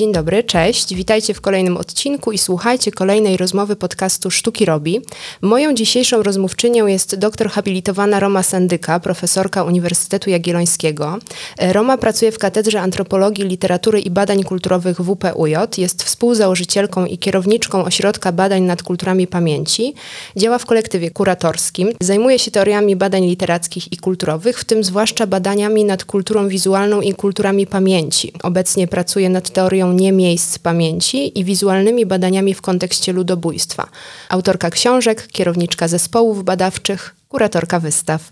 Dzień dobry, cześć. Witajcie w kolejnym odcinku i słuchajcie kolejnej rozmowy podcastu Sztuki Robi. Moją dzisiejszą rozmówczynią jest doktor habilitowana Roma Sandyka, profesorka Uniwersytetu Jagiellońskiego. Roma pracuje w Katedrze Antropologii, Literatury i Badań Kulturowych WPUJ. Jest współzałożycielką i kierowniczką Ośrodka Badań nad Kulturami Pamięci. Działa w kolektywie kuratorskim. Zajmuje się teoriami badań literackich i kulturowych, w tym zwłaszcza badaniami nad kulturą wizualną i kulturami pamięci. Obecnie pracuje nad teorią nie miejsc pamięci i wizualnymi badaniami w kontekście ludobójstwa. Autorka książek, kierowniczka zespołów badawczych, kuratorka wystaw.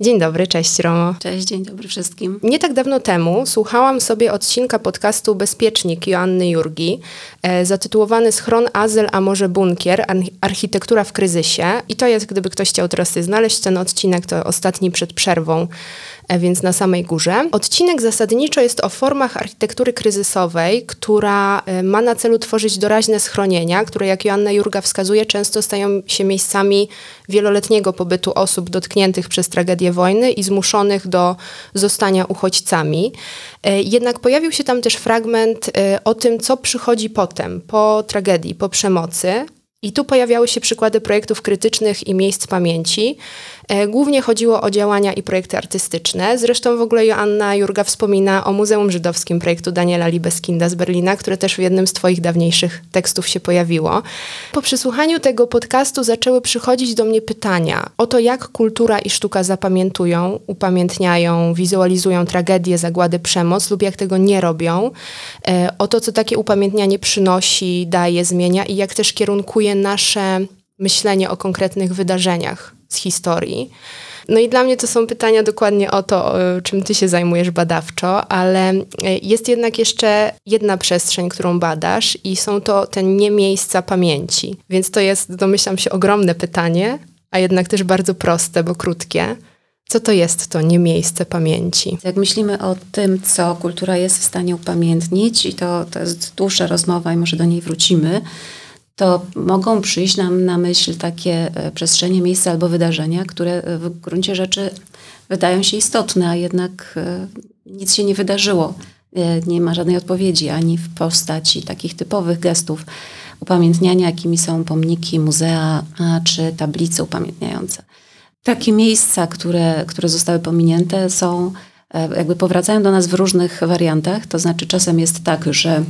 Dzień dobry, cześć Romo. Cześć, dzień dobry wszystkim. Nie tak dawno temu słuchałam sobie odcinka podcastu Bezpiecznik Joanny Jurgi, e, zatytułowany Schron, Azyl, a może bunkier, architektura w kryzysie. I to jest, gdyby ktoś chciał teraz znaleźć ten odcinek, to ostatni przed przerwą więc na samej górze. Odcinek zasadniczo jest o formach architektury kryzysowej, która e, ma na celu tworzyć doraźne schronienia, które jak Joanna Jurga wskazuje, często stają się miejscami wieloletniego pobytu osób dotkniętych przez tragedię wojny i zmuszonych do zostania uchodźcami. E, jednak pojawił się tam też fragment o tym, co przychodzi potem, po tragedii, po przemocy, i tu pojawiały się przykłady projektów krytycznych i miejsc pamięci. E, głównie chodziło o działania i projekty artystyczne. Zresztą w ogóle Joanna Jurga wspomina o Muzeum Żydowskim projektu Daniela Libeskinda z Berlina, które też w jednym z Twoich dawniejszych tekstów się pojawiło. Po przesłuchaniu tego podcastu zaczęły przychodzić do mnie pytania o to, jak kultura i sztuka zapamiętują, upamiętniają, wizualizują tragedię, zagłady, przemoc lub jak tego nie robią, e, o to, co takie upamiętnianie przynosi, daje, zmienia i jak też kierunkuje nasze myślenie o konkretnych wydarzeniach z historii. No i dla mnie to są pytania dokładnie o to, czym ty się zajmujesz badawczo, ale e, jest jednak jeszcze jedna przestrzeń, którą badasz i są to te nie miejsca pamięci. Więc to jest, domyślam się, ogromne pytanie, a jednak też bardzo proste, bo krótkie. Co to jest to nie miejsce pamięci? Jak myślimy o tym, co kultura jest w stanie upamiętnić, i to, to jest dłuższa rozmowa i może do niej wrócimy, to mogą przyjść nam na myśl takie e, przestrzenie, miejsca albo wydarzenia, które w gruncie rzeczy wydają się istotne, a jednak e, nic się nie wydarzyło. E, nie ma żadnej odpowiedzi ani w postaci takich typowych gestów upamiętniania, jakimi są pomniki, muzea czy tablice upamiętniające. Takie miejsca, które, które zostały pominięte, są jakby powracają do nas w różnych wariantach. To znaczy, czasem jest tak, że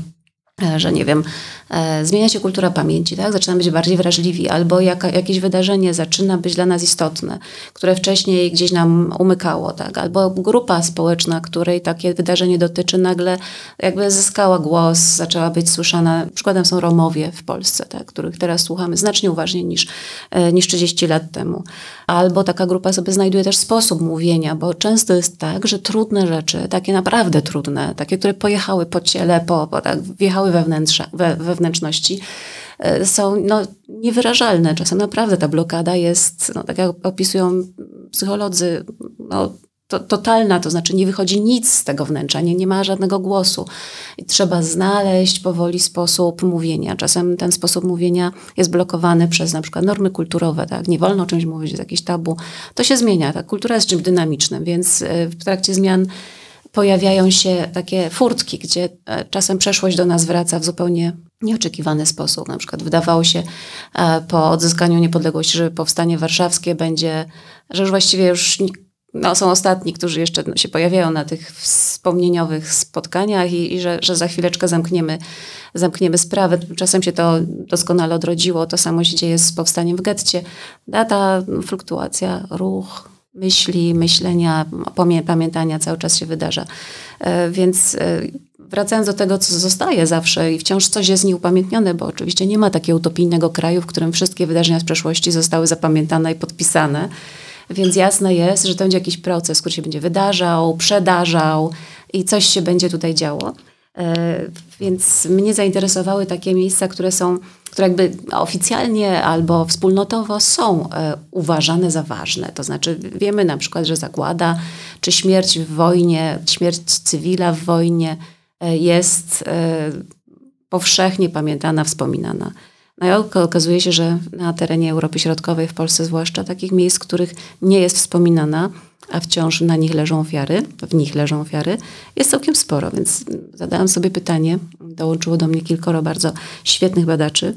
że nie wiem, E, zmienia się kultura pamięci, tak? zaczynamy być bardziej wrażliwi, albo jaka, jakieś wydarzenie zaczyna być dla nas istotne, które wcześniej gdzieś nam umykało, tak? albo grupa społeczna, której takie wydarzenie dotyczy, nagle jakby zyskała głos, zaczęła być słyszana. Przykładem są Romowie w Polsce, tak? których teraz słuchamy znacznie uważniej niż, e, niż 30 lat temu. Albo taka grupa sobie znajduje też sposób mówienia, bo często jest tak, że trudne rzeczy, takie naprawdę trudne, takie, które pojechały po ciele, po, po tak, wjechały we wewnętrzności e, są no, niewyrażalne. Czasem naprawdę ta blokada jest, no, tak jak opisują psycholodzy, no, to, totalna, to znaczy nie wychodzi nic z tego wnętrza, nie, nie ma żadnego głosu. I trzeba znaleźć powoli sposób mówienia. Czasem ten sposób mówienia jest blokowany przez na przykład normy kulturowe, tak? Nie wolno o czymś mówić, jest jakieś tabu. To się zmienia, tak? Kultura jest czymś dynamicznym, więc e, w trakcie zmian pojawiają się takie furtki, gdzie e, czasem przeszłość do nas wraca w zupełnie nieoczekiwany sposób. Na przykład wydawało się e, po odzyskaniu niepodległości, że powstanie warszawskie będzie, że już właściwie już no, są ostatni, którzy jeszcze no, się pojawiają na tych wspomnieniowych spotkaniach i, i że, że, za chwileczkę zamkniemy, zamkniemy sprawę. Czasem się to doskonale odrodziło. To samo się dzieje z powstaniem w getcie. Data, fluktuacja, ruch, myśli, myślenia, pamiętania cały czas się wydarza. E, więc e, wracając do tego, co zostaje zawsze i wciąż coś jest nieupamiętnione, bo oczywiście nie ma takiego utopijnego kraju, w którym wszystkie wydarzenia z przeszłości zostały zapamiętane i podpisane. Więc jasne jest, że to będzie jakiś proces, który się będzie wydarzał, przedarzał i coś się będzie tutaj działo. E, więc mnie zainteresowały takie miejsca, które są, które jakby oficjalnie albo wspólnotowo są e, uważane za ważne. To znaczy wiemy na przykład, że zagłada czy śmierć w wojnie, śmierć cywila w wojnie e, jest powszechnie pamiętana, wspominana. No i okazuje się, że na terenie Europy Środkowej, w Polsce zwłaszcza, takich miejsc, których nie jest wspominana, a wciąż na nich leżą ofiary, w nich leżą ofiary, jest całkiem sporo. Więc zadałam sobie pytanie, dołączyło do mnie kilkoro bardzo świetnych badaczy,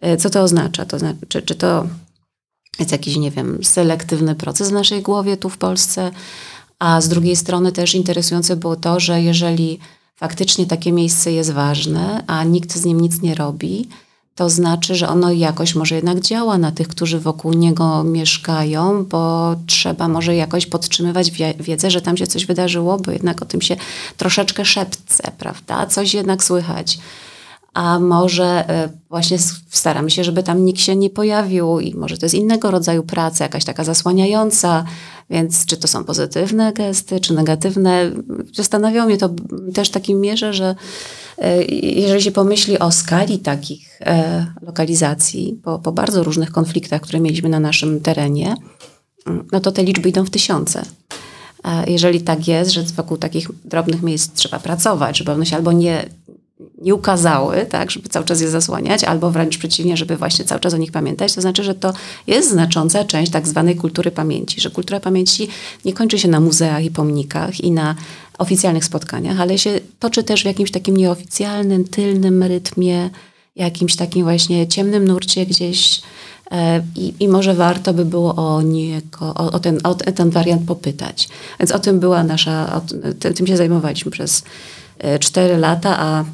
e, co to oznacza? To znaczy, czy to jest jakiś, nie wiem, selektywny proces w naszej głowie tu w Polsce, a z drugiej strony też interesujące było to, że jeżeli faktycznie takie miejsce jest ważne, a nikt z nim nic nie robi, to znaczy, że ono jakoś może jednak działa na tych, którzy wokół niego mieszkają, bo trzeba może jakoś podtrzymywać wiedzę, że tam się coś wydarzyło, bo jednak o tym się troszeczkę szepce, prawda? Coś jednak słychać. A może e, właśnie staramy się, żeby tam nikt się nie pojawił i może to jest innego rodzaju praca, jakaś taka zasłaniająca, więc czy to są pozytywne gesty, czy negatywne? Zastanawiało mnie to też w takim mierze, że jeżeli się pomyśli o skali takich e, lokalizacji, po, po bardzo różnych konfliktach, które mieliśmy na naszym terenie, mm, no to te liczby idą w tysiące. Jeżeli tak jest, że wokół takich drobnych miejsc trzeba pracować, żeby one się albo nie nie ukazały, tak, żeby cały czas je zasłaniać, albo wręcz przeciwnie, żeby właśnie cały czas o nich pamiętać, to znaczy, że to jest znacząca część tak zwanej kultury pamięci, że kultura pamięci nie kończy się na muzeach i pomnikach i na oficjalnych spotkaniach, ale się toczy też w jakimś takim nieoficjalnym, tylnym rytmie, jakimś takim właśnie ciemnym nurcie gdzieś e, i, I, może warto by było o, niego, o, o, ten, o ten wariant popytać. Więc o tym była nasza, o, tym się zajmowaliśmy przez e, cztery lata, a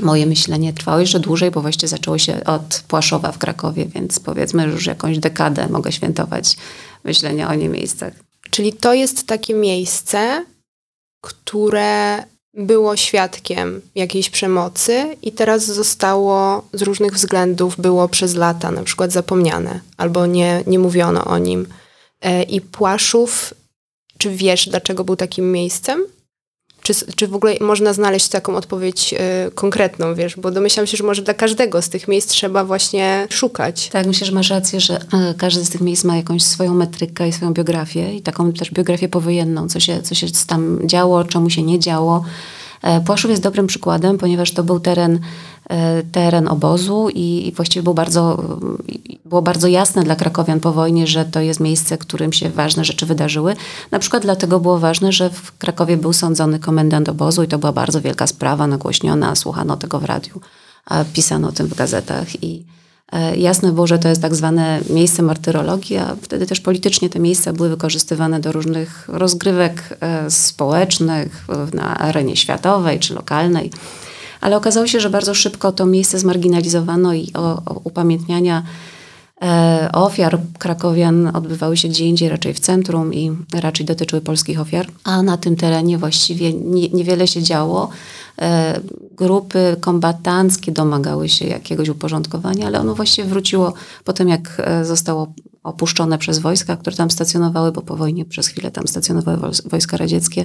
Moje myślenie trwało jeszcze dłużej, bo właściwie zaczęło się od Płaszowa w Krakowie, więc powiedzmy, już jakąś dekadę mogę świętować myślenie o nie miejscach. Czyli to jest takie miejsce, które było świadkiem jakiejś przemocy i teraz zostało z różnych względów, było przez lata na przykład zapomniane albo nie, nie mówiono o nim. E, I Płaszów, czy wiesz, dlaczego był takim miejscem? Czy, czy w ogóle można znaleźć taką odpowiedź y, konkretną, wiesz? Bo domyślam się, że może dla każdego z tych miejsc trzeba właśnie szukać. Tak, myślę, że masz rację, że y, każdy z tych miejsc ma jakąś swoją metrykę i swoją biografię i taką też biografię powojenną, co się, co się tam działo, czemu się nie działo. E, Płaszów jest dobrym przykładem, ponieważ to był teren, teren obozu i właściwie był bardzo, było bardzo jasne dla krakowian po wojnie, że to jest miejsce, w którym się ważne rzeczy wydarzyły. Na przykład dlatego było ważne, że w Krakowie był sądzony komendant obozu i to była bardzo wielka sprawa, nagłośniona, słuchano tego w radiu, pisano o tym w gazetach i E, jasne było, że to jest tak zwane miejsce martyrologii, a wtedy też politycznie te miejsca były wykorzystywane do różnych rozgrywek e, społecznych na arenie światowej czy lokalnej. Ale okazało się, że bardzo szybko to miejsce zmarginalizowano i o, o upamiętniania e, ofiar krakowian odbywały się gdzie indziej, raczej w centrum i raczej dotyczyły polskich ofiar, a na tym terenie właściwie nie, niewiele się działo. E, grupy kombatanckie domagały się jakiegoś uporządkowania, ale ono właściwie wróciło po tym, jak e, zostało opuszczone przez wojska, które tam stacjonowały, bo po wojnie przez chwilę tam stacjonowały wojska radzieckie,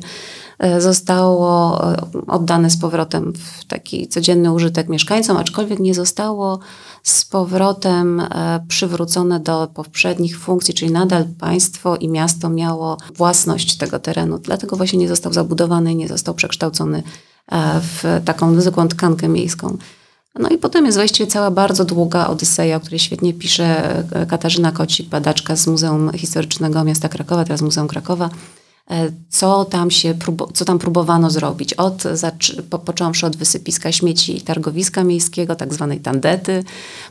e, zostało oddane z powrotem w taki codzienny użytek mieszkańcom, aczkolwiek nie zostało z powrotem przywrócone do poprzednich funkcji, czyli nadal państwo i miasto miało własność tego terenu. Dlatego właśnie nie został zabudowany nie został przekształcony w taką zwykłą tkankę miejską. No i potem jest właściwie cała bardzo długa odyseja, o której świetnie pisze e, Katarzyna Kocik, badaczka z Muzeum Historycznego Miasta Krakowa, teraz Muzeum Krakowa, E, co tam się, co tam próbowano zrobić. Od, po, począwszy od wysypiska śmieci targowiska miejskiego, tak zwanej tandety,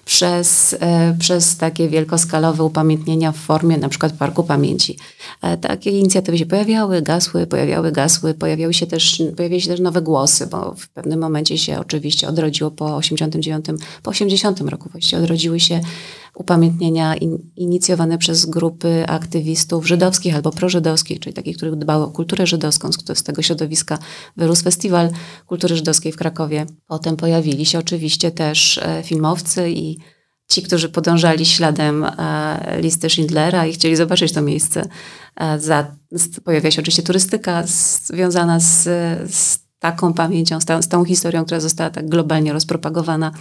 przez, e, przez takie wielkoskalowe upamiętnienia w formie na przykład Parku Pamięci. E, takie inicjatywy się pojawiały, gasły, pojawiały, gasły, pojawiały się też, pojawiały się też nowe głosy, bo w pewnym momencie się oczywiście odrodziło po 89, po 80 roku właściwie odrodziły się upamiętnienia in, inicjowane przez grupy aktywistów żydowskich albo prożydowskich, czyli takich, których dbały o kulturę żydowską. Z tego środowiska wyrósł Festiwal Kultury Żydowskiej w Krakowie. Potem pojawili się oczywiście też e, filmowcy i ci, którzy podążali śladem e, listy Schindlera i chcieli zobaczyć to miejsce. E, za, pojawia się oczywiście turystyka związana z, z taką pamięcią, z tą, z tą historią, która została tak globalnie rozpropagowana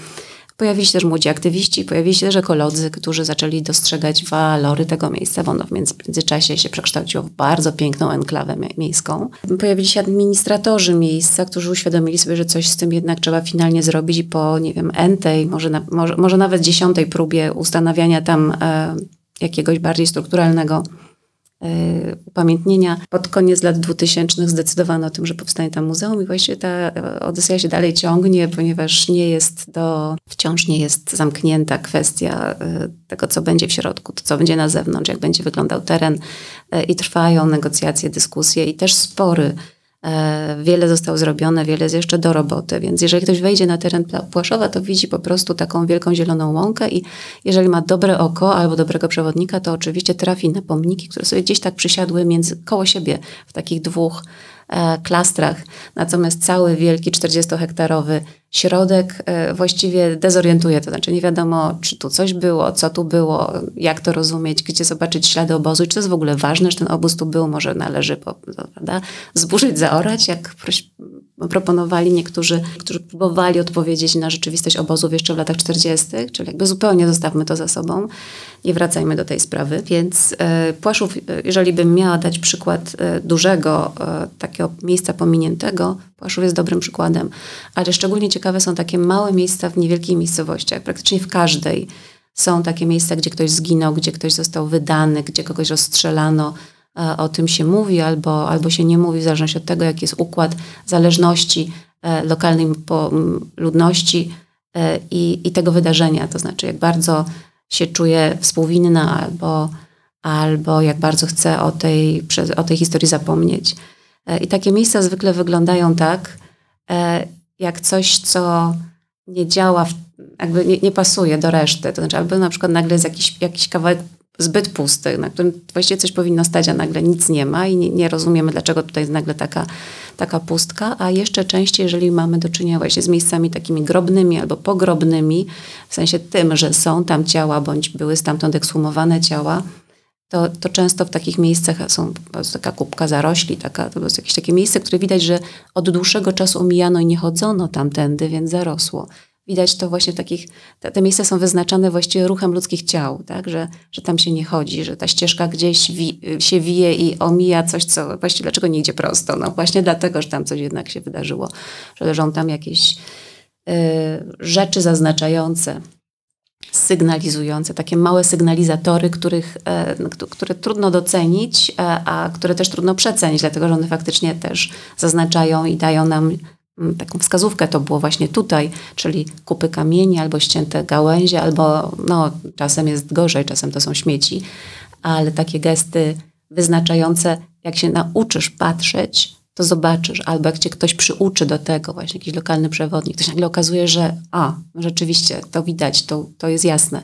Pojawili się też młodzi aktywiści, pojawili się też ekolodzy, którzy zaczęli dostrzegać walory tego miejsca, bo ono w międzyczasie się przekształciło w bardzo piękną enklawę miejską. Pojawili się administratorzy miejsca, którzy uświadomili sobie, że coś z tym jednak trzeba finalnie zrobić i po, nie wiem, entej, może, na, może, może nawet dziesiątej próbie ustanawiania tam e, jakiegoś bardziej strukturalnego upamiętnienia. Pod koniec lat 2000 zdecydowano o tym, że powstanie tam muzeum i właściwie ta e, Odyseja się dalej ciągnie, ponieważ nie jest do, wciąż nie jest zamknięta kwestia e, tego, co będzie w środku, to co będzie na zewnątrz, jak będzie wyglądał teren i trwają negocjacje, dyskusje i też spory E, wiele zostało zrobione, wiele jest jeszcze do roboty, więc jeżeli ktoś wejdzie na teren Płaszowa, to widzi po prostu taką wielką zieloną łąkę i jeżeli ma dobre oko albo dobrego przewodnika, to oczywiście trafi na pomniki, które sobie gdzieś tak przysiadły między, koło siebie w takich dwóch e, klastrach. Natomiast cały wielki 40-hektarowy środek e, właściwie dezorientuje, to znaczy nie wiadomo, czy tu coś było, co tu było, jak to rozumieć, gdzie zobaczyć ślady obozu czy to jest w ogóle ważne, że ten obóz tu był, może należy prawda, zburzyć, zaorać, jak proponowali niektórzy, którzy próbowali odpowiedzieć na rzeczywistość obozów jeszcze w latach 40., czyli jakby zupełnie zostawmy to za sobą, nie wracajmy do tej sprawy. Więc e, Płaszów, e, jeżeli bym miała dać przykład e, dużego takiego miejsca pominiętego, Płaszów jest dobrym przykładem, ale szczególnie ciekawe są takie małe miejsca w niewielkich miejscowościach, praktycznie w każdej. Są takie miejsca, gdzie ktoś zginął, gdzie ktoś został wydany, gdzie kogoś rozstrzelano, o tym się mówi albo, albo się nie mówi, w zależności od tego, jaki jest układ zależności lokalnej ludności i, i tego wydarzenia. To znaczy, jak bardzo się czuje współwinna albo, albo jak bardzo chce o tej, o tej historii zapomnieć. I takie miejsca zwykle wyglądają tak, jak coś, co nie działa, jakby nie, nie, pasuje do reszty. To znaczy, albo na przykład nagle jest jakiś, jakiś kawałek zbyt pusty, na którym właściwie coś powinno stać, a nagle nic nie ma i nie, nie, rozumiemy, dlaczego tutaj jest nagle taka, taka pustka, a jeszcze częściej, jeżeli mamy do czynienia właśnie z miejscami takimi grobnymi albo pogrobnymi, w sensie tym, że są tam ciała, bądź były stamtąd ekshumowane ciała, to, to często w takich miejscach są taka kubka zarośli, taka, to jest jakieś takie miejsce, które widać, że od dłuższego czasu omijano i nie chodzono tamtędy, więc zarosło. Widać to właśnie w takich, te, te, miejsca są wyznaczane właściwie ruchem ludzkich ciał, tak? że, że tam się nie chodzi, że ta ścieżka gdzieś wi, się wije i omija coś, co właściwie dlaczego nie idzie prosto? No właśnie dlatego, że tam coś jednak się wydarzyło, że leżą tam jakieś y, rzeczy zaznaczające, sygnalizujące, takie małe sygnalizatory, których, e, które trudno docenić, e, a które też trudno przecenić, dlatego że one faktycznie też zaznaczają i dają nam taką wskazówkę to było właśnie tutaj, czyli kupy kamieni albo ścięte gałęzie, albo no, czasem jest gorzej, czasem to są śmieci, ale takie gesty wyznaczające, jak się nauczysz patrzeć, to zobaczysz, albo jak cię ktoś przyuczy do tego, właśnie jakiś lokalny przewodnik, to się nagle okazuje, że a, rzeczywiście, to widać, to, to jest jasne.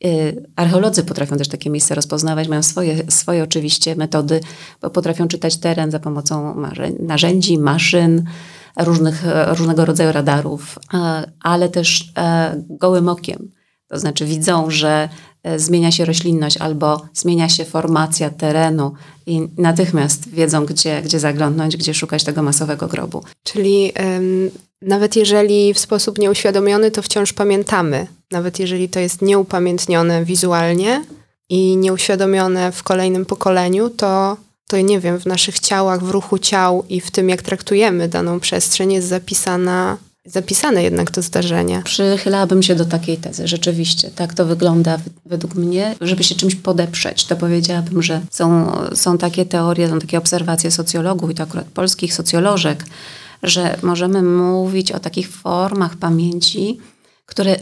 Yy, archeolodzy potrafią też takie miejsca rozpoznawać, mają swoje, swoje oczywiście metody, bo potrafią czytać teren za pomocą narzędzi, maszyn, różnych, różnego rodzaju radarów, e, ale też e, gołym okiem. To znaczy widzą, że e, zmienia się roślinność albo zmienia się formacja terenu i natychmiast wiedzą, gdzie, gdzie zaglądnąć, gdzie szukać tego masowego grobu. Czyli ym, nawet jeżeli w sposób nieuświadomiony, to wciąż pamiętamy. Nawet jeżeli to jest nieupamiętnione wizualnie i nieuświadomione w kolejnym pokoleniu, to to nie wiem, w naszych ciałach, w ruchu ciał i w tym, jak traktujemy daną przestrzeń, jest zapisana, zapisane jednak to zdarzenie. Przychylałabym się do takiej tezy, rzeczywiście. Tak to wygląda według mnie. Żeby się czymś podeprzeć, to powiedziałabym, że są, są takie teorie, są takie obserwacje socjologów i to akurat polskich socjolożek, że możemy mówić o takich formach pamięci, które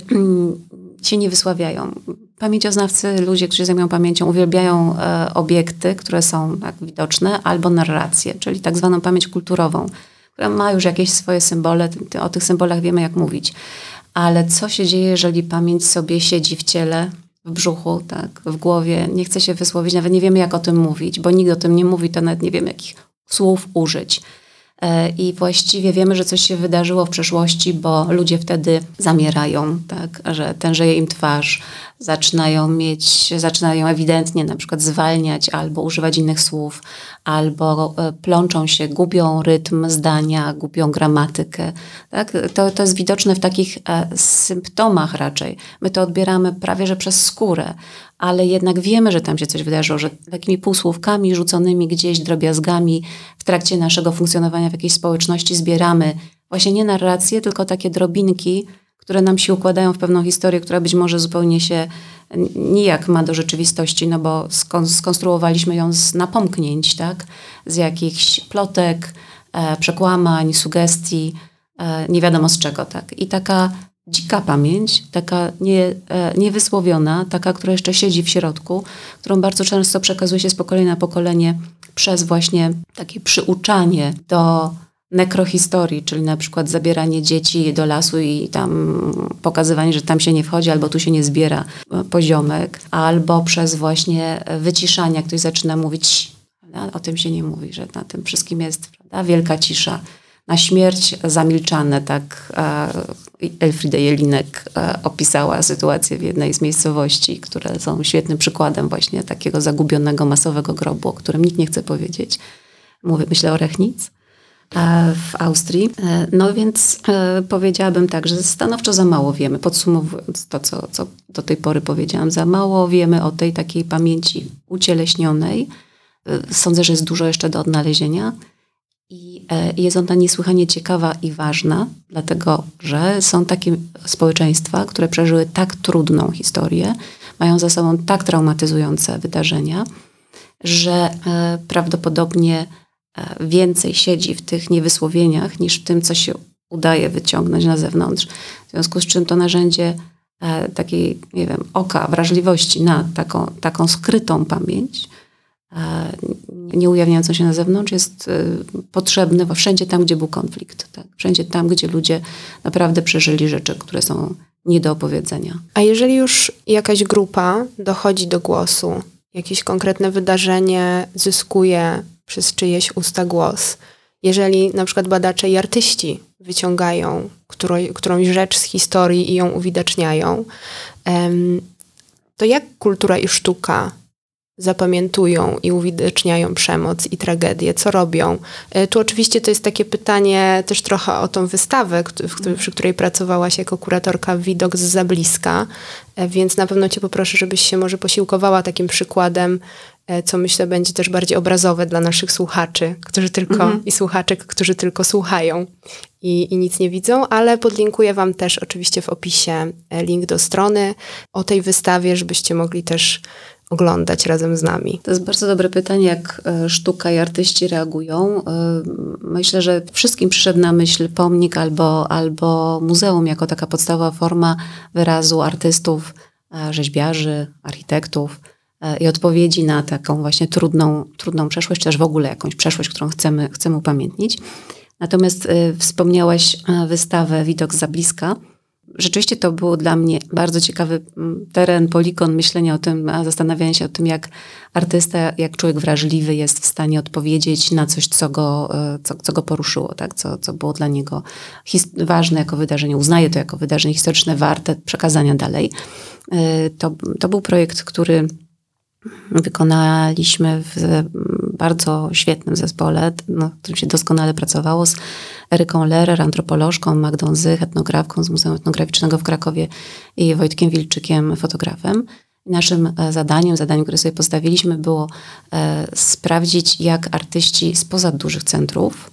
się nie wysławiają. Pamięcioznawcy, ludzie, którzy zajmują pamięcią, uwielbiają e, obiekty, które są tak widoczne, albo narrację, czyli tak zwaną pamięć kulturową, która ma już jakieś swoje symbole, o tych symbolach wiemy jak mówić. Ale co się dzieje, jeżeli pamięć sobie siedzi w ciele, w brzuchu, tak, w głowie, nie chce się wysłowić, nawet nie wiemy jak o tym mówić, bo nikt o tym nie mówi, to nawet nie wiemy jakich słów użyć. E, i właściwie wiemy, że coś się wydarzyło w przeszłości, bo ludzie wtedy zamierają, tak, że tężeje im twarz, zaczynają mieć, zaczynają ewidentnie na przykład zwalniać albo używać innych słów, albo e, plączą się, gubią rytm zdania, gubią gramatykę. Tak? To, to jest widoczne w takich e, symptomach raczej. My to odbieramy prawie że przez skórę, ale jednak wiemy, że tam się coś wydarzyło, że takimi półsłówkami rzuconymi gdzieś drobiazgami w trakcie naszego funkcjonowania w jakiejś społeczności zbieramy właśnie nie narracje, tylko takie drobinki, które nam się układają w pewną historię, która być może zupełnie się nijak ma do rzeczywistości, no bo skonstruowaliśmy ją z napomknięć, tak? Z jakichś plotek, e, przekłamań, sugestii, e, nie wiadomo z czego, tak? I taka dzika pamięć, taka nie, e, niewysłowiona, taka, która jeszcze siedzi w środku, którą bardzo często przekazuje się z pokolenia na pokolenie przez właśnie takie przyuczanie do nekrohistorii, czyli na przykład zabieranie dzieci do lasu i tam pokazywanie, że tam się nie wchodzi, albo tu się nie zbiera poziomek, albo przez właśnie wyciszanie, ktoś zaczyna mówić, o tym się nie mówi, że na tym wszystkim jest prawda, wielka cisza. Na śmierć zamilczane, tak Elfrida Jelinek opisała sytuację w jednej z miejscowości, które są świetnym przykładem właśnie takiego zagubionego masowego grobu, o którym nikt nie chce powiedzieć. Mówię, myślę o Rechnic E, w Austrii. E, no więc e, powiedziałabym tak, że stanowczo za mało wiemy, podsumowując to, co, co do tej pory powiedziałam, za mało wiemy o tej takiej pamięci ucieleśnionej. Sądzę, że jest dużo jeszcze do odnalezienia. I jest ona niesłychanie ciekawa i ważna, dlatego że są takie społeczeństwa, które przeżyły tak trudną historię, mają za sobą tak traumatyzujące wydarzenia, że prawdopodobnie E, więcej siedzi w tych niewysłowieniach niż w tym, co się udaje wyciągnąć na zewnątrz. W związku z czym to narzędzie e, takiej, nie wiem, oka, wrażliwości na taką, taką skrytą pamięć, e, nie ujawniającą się na zewnątrz, jest potrzebne wszędzie tam, gdzie był konflikt. Tak? Wszędzie tam, gdzie ludzie naprawdę przeżyli rzeczy, które są nie do opowiedzenia. A jeżeli już jakaś grupa dochodzi do głosu, jakieś konkretne wydarzenie zyskuje przez czyjeś usta głos. Jeżeli na przykład badacze i artyści wyciągają którą, którąś rzecz z historii i ją uwidaczniają, to jak kultura i sztuka zapamiętują i uwidaczniają przemoc i tragedię? Co robią? E, tu oczywiście to jest takie pytanie też trochę o tą wystawę, przy której pracowałaś jako kuratorka Widok z za bliska, e, więc na pewno cię poproszę, żebyś się może posiłkowała takim przykładem co myślę będzie też bardziej obrazowe dla naszych słuchaczy, którzy tylko mhm. i słuchaczek, którzy tylko słuchają i, i nic nie widzą, ale podlinkuję Wam też oczywiście w opisie e, link do strony o tej wystawie, żebyście mogli też oglądać razem z nami? To jest bardzo dobre pytanie, jak e, sztuka i artyści reagują. Myślę, że wszystkim przyszedł na myśl pomnik albo, albo muzeum jako taka podstawowa forma wyrazu artystów, rzeźbiarzy, architektów E, i odpowiedzi na taką właśnie trudną, trudną przeszłość, czy też w ogóle jakąś przeszłość, którą chcemy, chcemy upamiętnić. Natomiast y, wspomniałaś wystawę Widok za bliska. Rzeczywiście to był dla mnie bardzo ciekawy teren, polikon myślenia o tym, zastanawiania się o tym, jak artysta, jak człowiek wrażliwy jest w stanie odpowiedzieć na coś, co go, co, co go poruszyło, tak? co, co było dla niego ważne jako wydarzenie. Uznaje to jako wydarzenie historyczne, warte przekazania dalej. To, to był projekt, który wykonaliśmy w bardzo świetnym zespole, no, którym się doskonale pracowało z Eryką Lerer, antropolożką, Magdą Zych, etnografką z Muzeum Etnograficznego w Krakowie i Wojtkiem Wilczykiem, fotografem. Naszym e, zadaniem, zadaniem, które sobie postawiliśmy, było e, sprawdzić, jak artyści spoza dużych centrów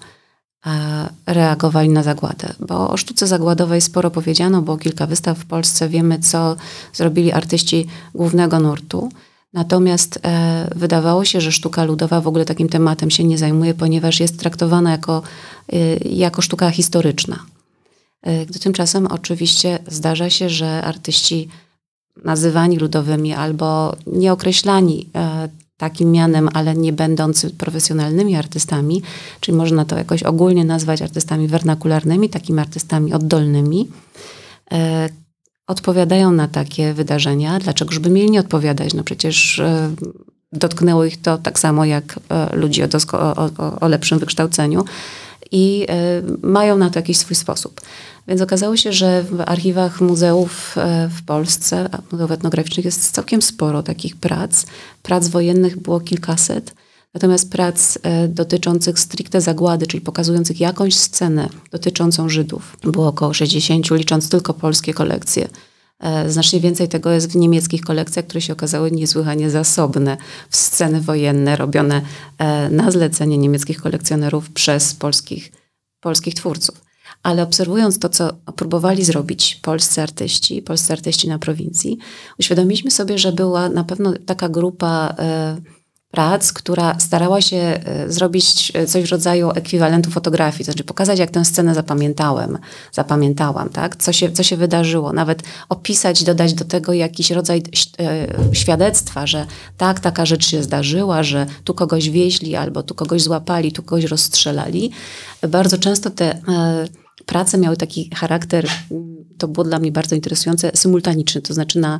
e, reagowali na zagładę. Bo o sztuce zagładowej sporo powiedziano, było kilka wystaw w Polsce. Wiemy, co zrobili artyści głównego nurtu. Natomiast e, wydawało się, że sztuka ludowa w ogóle takim tematem się nie zajmuje, ponieważ jest traktowana jako, e, jako sztuka historyczna. E, tymczasem oczywiście zdarza się, że artyści nazywani ludowymi albo nieokreślani e, takim mianem, ale nie będący profesjonalnymi artystami, czyli można to jakoś ogólnie nazwać artystami wernakularnymi, takimi artystami oddolnymi, e, odpowiadają na takie wydarzenia. Dlaczegożby mieli nie odpowiadać? No przecież e, dotknęło ich to tak samo jak e, ludzi o, o, o lepszym wykształceniu i e, mają na to jakiś swój sposób. Więc okazało się, że w archiwach muzeów w Polsce, muzeów etnograficznych jest całkiem sporo takich prac. Prac wojennych było kilkaset. Natomiast prac dotyczących stricte zagłady, czyli pokazujących jakąś scenę dotyczącą Żydów, było około 60, licząc tylko polskie kolekcje. E, znacznie więcej tego jest w niemieckich kolekcjach, które się okazały niesłychanie zasobne w sceny wojenne robione e, na zlecenie niemieckich kolekcjonerów przez polskich, polskich twórców. ale obserwując to, co próbowali zrobić polscy artyści, polscy artyści na prowincji, uświadomiliśmy sobie, że była na pewno taka grupa prac, która starała się e, zrobić e, coś w rodzaju ekwiwalentu fotografii, to znaczy pokazać, jak tę scenę zapamiętałem, zapamiętałam, tak? co, się, co się wydarzyło, nawet opisać, dodać do tego jakiś rodzaj e, świadectwa, że tak, taka rzecz się zdarzyła, że tu kogoś wieźli, albo tu kogoś złapali, tu kogoś rozstrzelali. Bardzo często te prace miały taki charakter, to było dla mnie bardzo interesujące, symultaniczny, to znaczy na,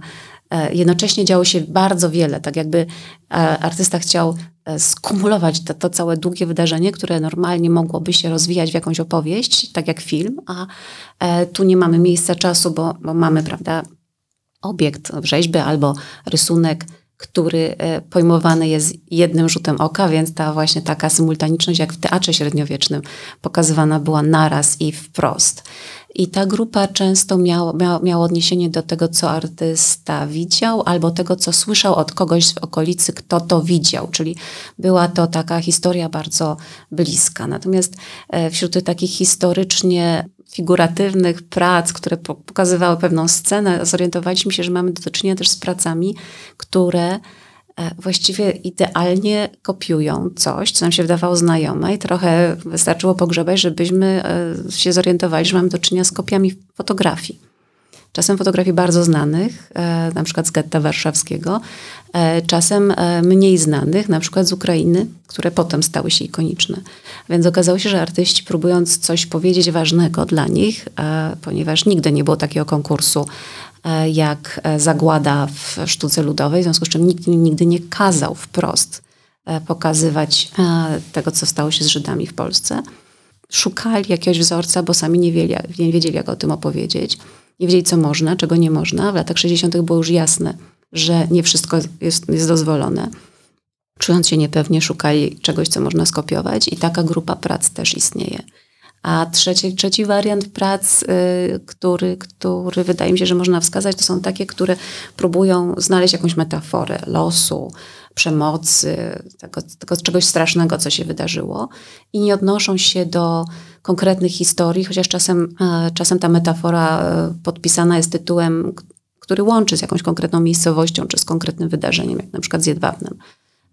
jednocześnie działo się bardzo wiele, tak jakby e, artysta chciał e, skumulować to, to całe długie wydarzenie, które normalnie mogłoby się rozwijać w jakąś opowieść, tak jak film, a tu nie mamy miejsca czasu, bo, bo mamy, prawda, obiekt, rzeźbę albo rysunek, który pojmowany jest jednym rzutem oka, więc ta właśnie taka symultaniczność, jak w teatrze średniowiecznym, pokazywana była naraz i wprost. I ta grupa często miała, miała, odniesienie do tego, co artysta widział, albo tego, co słyszał od kogoś w okolicy, kto to widział. Czyli była to taka historia bardzo bliska. Natomiast e, wśród takich historycznie figuratywnych prac, które pokazywały pewną scenę, zorientowaliśmy się, że mamy do czynienia też z pracami, które właściwie idealnie kopiują coś, co nam się wydawało znajome i trochę wystarczyło pogrzebać, żebyśmy e, się zorientowali, że mamy do czynienia z kopiami fotografii. Czasem fotografii bardzo znanych, e, na przykład z getta warszawskiego, czasem mniej znanych, na przykład z Ukrainy, które potem stały się ikoniczne. Więc okazało się, że artyści próbując coś powiedzieć ważnego dla nich, ponieważ nigdy nie było takiego konkursu E, jak e, zagłada w sztuce ludowej, w związku z czym nikt nigdy nie kazał wprost e, pokazywać tego, co stało się z Żydami w Polsce. Szukali jakiegoś wzorca, bo sami nie wiedzieli, nie wiedzieli jak o tym opowiedzieć. Nie wiedzieli, co można, czego nie można. W latach 60. było już jasne, że nie wszystko jest, jest dozwolone. Czując się niepewnie, szukali czegoś, co można skopiować, i taka grupa prac też istnieje. A trzeci, trzeci wariant prac, y, który, który wydaje mi się, że można wskazać, to są takie, które próbują znaleźć jakąś metaforę losu, przemocy, tego, tego czegoś strasznego, co się wydarzyło i nie odnoszą się do konkretnych historii, chociaż czasem, e, czasem ta metafora e, podpisana jest tytułem, który łączy z jakąś konkretną miejscowością czy z konkretnym wydarzeniem, jak na przykład z Jedwabnem.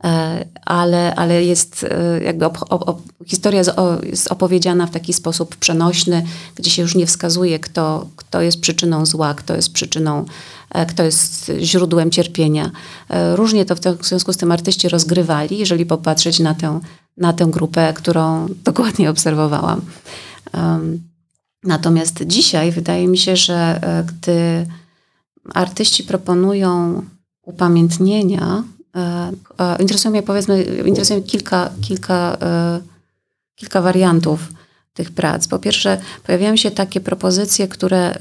E, ale, ale jest e, jakby op, op, historia jest opowiedziana w taki sposób przenośny, gdzie się już nie wskazuje, kto, kto jest przyczyną zła, kto jest przyczyną, e, kto jest źródłem cierpienia. Różnie to w związku z tym artyści rozgrywali, jeżeli popatrzeć na tę, na tę grupę, którą dokładnie obserwowałam. Natomiast dzisiaj wydaje mi się, że gdy artyści proponują upamiętnienia interesuje mnie, powiedzmy, interesuje mnie kilka, kilka, e, kilka wariantów tych prac. Po pierwsze, pojawiają się takie propozycje, które,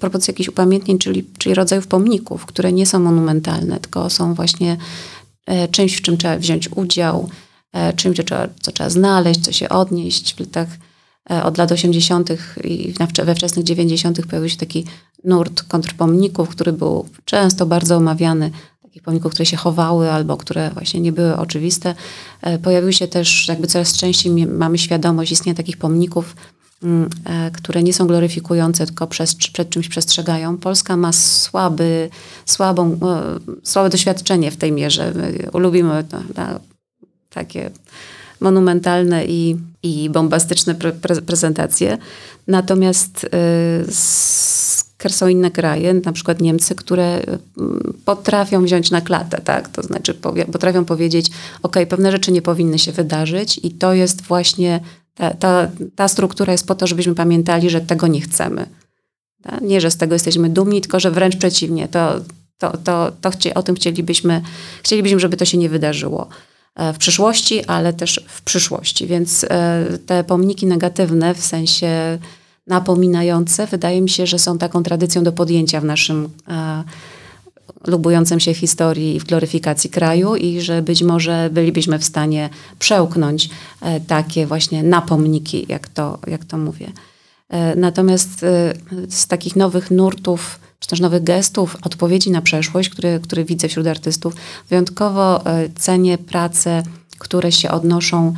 propozycje jakichś upamiętnień, czyli, czyli rodzajów pomników, które nie są monumentalne, tylko są właśnie czymś, w czym trzeba wziąć udział, czymś, co trzeba, co trzeba znaleźć, co się odnieść. W latach, od lat 80. i we wczesnych 90. pojawił się taki nurt kontrpomników, który był często bardzo omawiany takich pomników, które się chowały albo które właśnie nie były oczywiste. E, pojawiły się też, jakby coraz częściej mamy świadomość istnienia takich pomników, mm, e, które nie są gloryfikujące, tylko przez, przed czymś przestrzegają. Polska ma słaby, słabą, e, słabe doświadczenie w tej mierze. My lubimy to, takie monumentalne i, i bombastyczne pre, prezentacje. Natomiast są inne kraje, na przykład Niemcy, które mm, potrafią wziąć na klatę, tak? To znaczy potrafią powiedzieć, ok, pewne rzeczy nie powinny się wydarzyć i to jest właśnie, ta, ta, ta struktura jest po to, żebyśmy pamiętali, że tego nie chcemy. Tak? Nie, że z tego jesteśmy dumni, tylko że wręcz przeciwnie, to, to, to, to o tym chcielibyśmy, chcielibyśmy, żeby to się nie wydarzyło e, w przyszłości, ale też w przyszłości. Więc e, te pomniki negatywne w sensie napominające, wydaje mi się, że są taką tradycją do podjęcia w naszym e, lubującym się historii i w gloryfikacji kraju i że być może bylibyśmy w stanie przełknąć e, takie właśnie napomniki, jak to, jak to mówię. E, natomiast e, z takich nowych nurtów, czy też nowych gestów, odpowiedzi na przeszłość, które, które widzę wśród artystów, wyjątkowo e, cenię prace, które się odnoszą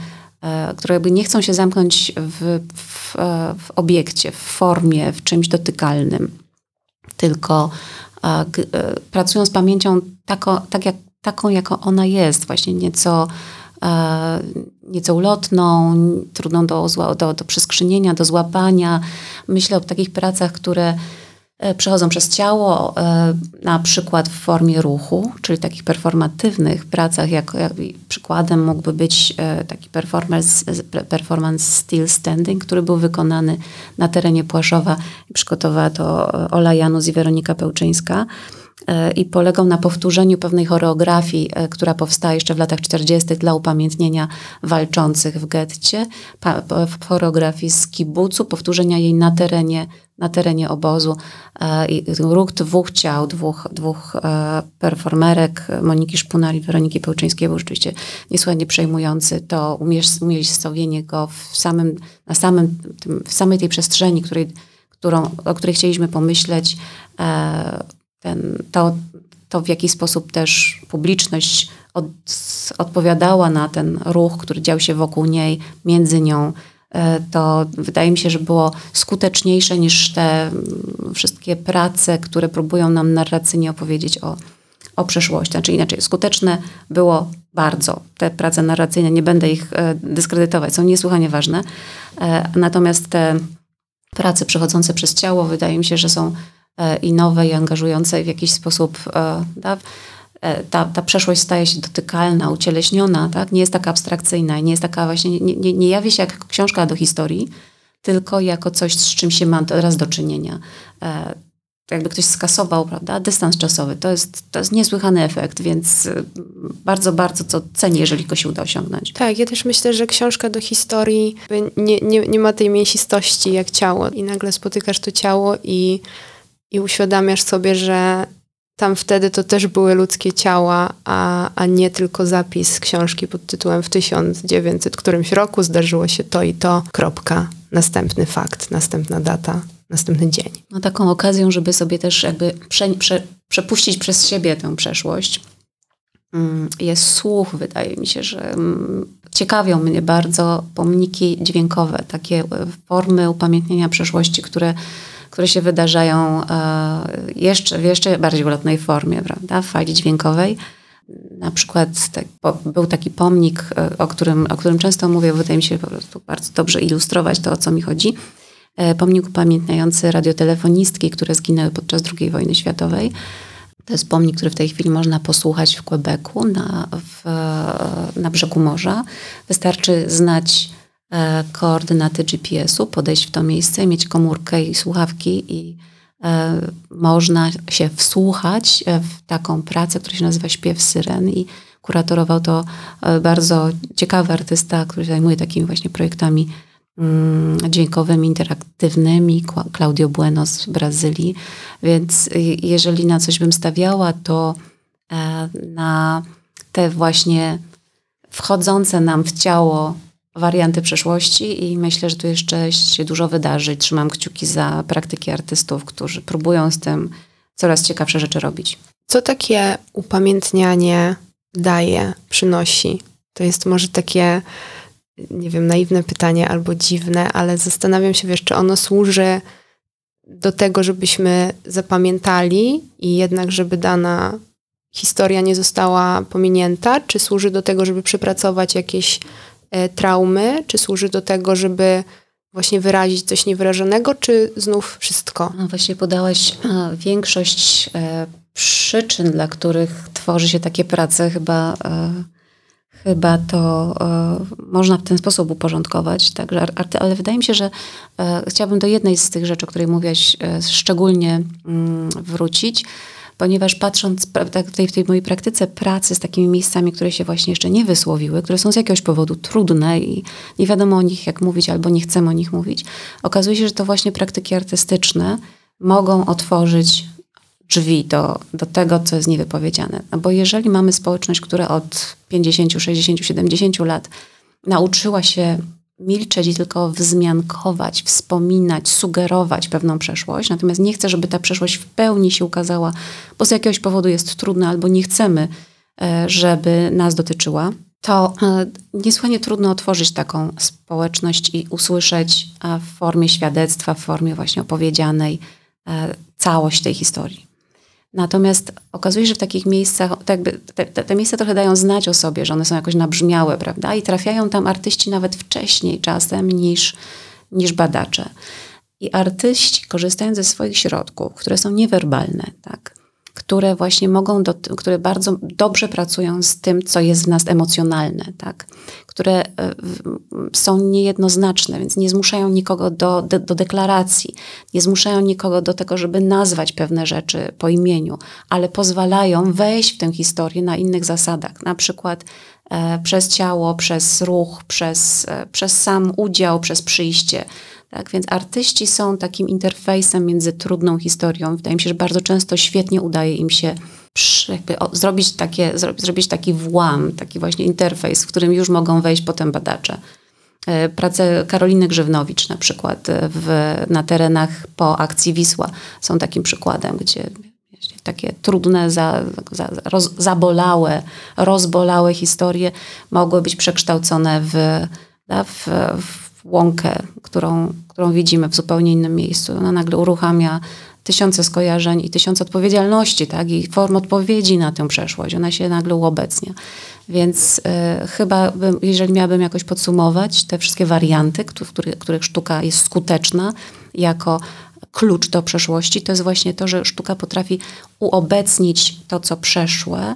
które jakby nie chcą się zamknąć w, w, e, w obiekcie, w formie, w czymś dotykalnym, tylko pracują z pamięcią tako, tak jak, taką, jako ona jest, właśnie nieco nieco ulotną, trudną do, do, do przeskrzynienia, do złapania. Myślę o takich pracach, które E, przechodzą przez ciało, e, na przykład w formie ruchu, czyli takich performatywnych pracach, jak, jak przykładem mógłby być e, taki performance, performance still standing, który był wykonany na terenie Płaszowa przygotowała to Ola Janus i Weronika Pełczyńska i polegał na powtórzeniu pewnej choreografii, która powstała jeszcze w latach 40. dla upamiętnienia walczących w getcie, choreografii z kibucu, powtórzenia jej na terenie na terenie obozu e, i ruch dwóch ciał, dwóch, dwóch e, performerek, Moniki Szpunar i Weroniki Pełczyńskiej był rzeczywiście niesłychanie przejmujący. To umiejscowienie go w samym, na samym, w samej tej przestrzeni, której, którą, o której chcieliśmy pomyśleć, e, ten, to, to w jaki sposób też publiczność od, odpowiadała na ten ruch, który dział się wokół niej, między nią, E, to wydaje mi się, że było skuteczniejsze niż te mm, wszystkie prace, które próbują nam narracyjnie opowiedzieć o, o przeszłości. Znaczy inaczej, skuteczne było bardzo. Te prace narracyjne, nie będę ich e, dyskredytować, są niesłychanie ważne. E, natomiast te prace przechodzące przez ciało, wydaje mi się, że są i nowe, i angażujące, i w jakiś sposób da, E, ta, ta przeszłość staje się dotykalna, ucieleśniona, tak? nie jest taka abstrakcyjna, nie jest taka właśnie, nie, nie, nie jawi się jak książka do historii, tylko jako coś, z czym się ma teraz do czynienia. E, jakby ktoś skasował, prawda, dystans czasowy. To jest, to jest niesłychany efekt, więc e, bardzo, bardzo to cenię, jeżeli go się uda osiągnąć. Tak, ja też myślę, że książka do historii nie, nie, nie ma tej mięsistości jak ciało i nagle spotykasz to ciało i, i uświadamiasz sobie, że tam wtedy to też były ludzkie ciała, a, a nie tylko zapis książki pod tytułem w 1900 którymś roku zdarzyło się to i to, kropka, następny fakt, następna data, następny dzień. No taką okazją, żeby sobie też jakby prze, prze, przepuścić przez siebie tę przeszłość, mm, jest słuch, wydaje mi się, że mm, ciekawią mnie bardzo pomniki dźwiękowe, takie e, formy upamiętnienia przeszłości, które które się wydarzają e, jeszcze, w jeszcze bardziej ulotnej formie, prawda, w fali dźwiękowej. Na przykład był taki pomnik, e, o którym, o którym często mówię, wydaje mi się po prostu bardzo dobrze ilustrować to, o co mi chodzi. E, pomnik upamiętniający radiotelefonistki, które zginęły podczas II wojny światowej. To jest pomnik, który w tej chwili można posłuchać w Quebecu, na, w, na brzegu morza. Wystarczy znać koordynaty GPS-u, podejść w to miejsce, mieć komórkę i słuchawki i e, można się wsłuchać e, w taką pracę, która się nazywa Śpiew Syren i kuratorował to bardzo ciekawy artysta, który zajmuje takimi właśnie projektami mm, dźwiękowymi, interaktywnymi, Claudio Bueno z Brazylii. Więc jeżeli na coś bym stawiała, to na te właśnie wchodzące nam w ciało warianty przeszłości i myślę, że tu jeszcze się dużo wydarzy. Trzymam kciuki za praktyki artystów, którzy próbują z tym coraz ciekawsze rzeczy robić. Co takie upamiętnianie daje, przynosi? To jest może takie, nie wiem, naiwne pytanie albo dziwne, ale zastanawiam się, wiesz, czy ono służy do tego, żebyśmy zapamiętali i jednak, żeby dana historia nie została pominięta, czy służy do tego, żeby przepracować jakieś traumy, czy służy do tego, żeby właśnie wyrazić coś niewyrażonego, czy znów wszystko? No właśnie podałaś e, większość e, przyczyn, dla których tworzy się takie prace, chyba, chyba to można w ten sposób uporządkować. Także, ale wydaje mi się, że chciałabym do jednej z tych rzeczy, o której mówiłaś, szczególnie mm, wrócić ponieważ patrząc w tej, w tej mojej praktyce pracy z takimi miejscami, które się właśnie jeszcze nie wysłowiły, które są z jakiegoś powodu trudne i nie wiadomo o nich jak mówić albo nie chcemy o nich mówić, okazuje się, że to właśnie praktyki artystyczne mogą otworzyć drzwi do, do tego, co jest niewypowiedziane. No bo jeżeli mamy społeczność, która od 50, 60, 70 lat nauczyła się milczeć i tylko wzmiankować, wspominać, sugerować pewną przeszłość, natomiast nie chcę, żeby ta przeszłość w pełni się ukazała, bo z jakiegoś powodu jest trudna albo nie chcemy, e, żeby nas dotyczyła, to e, niesłychanie trudno otworzyć taką społeczność i usłyszeć w formie świadectwa, w formie właśnie opowiedzianej e, całość tej historii. Natomiast okazuje się, że w takich miejscach, jakby te, te, te, miejsca trochę dają znać o sobie, że one są jakoś nabrzmiałe, prawda? I trafiają tam artyści nawet wcześniej czasem niż, niż badacze. I artyści, korzystając ze swoich środków, które są niewerbalne, tak, które właśnie mogą, do, które bardzo dobrze pracują z tym, co jest w nas emocjonalne, tak? które e, są niejednoznaczne, więc nie zmuszają nikogo do, do, deklaracji, nie zmuszają nikogo do tego, żeby nazwać pewne rzeczy po imieniu, ale pozwalają wejść w tę historię na innych zasadach, na przykład e, przez ciało, przez ruch, przez, e, przez sam udział, przez przyjście tak więc artyści są takim interfejsem między trudną historią. Wydaje mi się, że bardzo często świetnie udaje im się jakby zrobić, takie, zrobić taki włam, taki właśnie interfejs, w którym już mogą wejść potem badacze. E, prace Karoliny Grzywnowicz na przykład e, w, na terenach po akcji Wisła są takim przykładem, gdzie takie trudne, za, za, roz, zabolałe, rozbolałe historie mogły być przekształcone w, w, w łąkę, którą, którą widzimy w zupełnie innym miejscu. Ona nagle uruchamia tysiące skojarzeń i tysiące odpowiedzialności, tak? I form odpowiedzi na tę przeszłość. Ona się nagle uobecnia. Więc y, chyba, bym, jeżeli miałabym jakoś podsumować te wszystkie warianty, w których, których sztuka jest skuteczna jako klucz do przeszłości, to jest właśnie to, że sztuka potrafi uobecnić to, co przeszłe,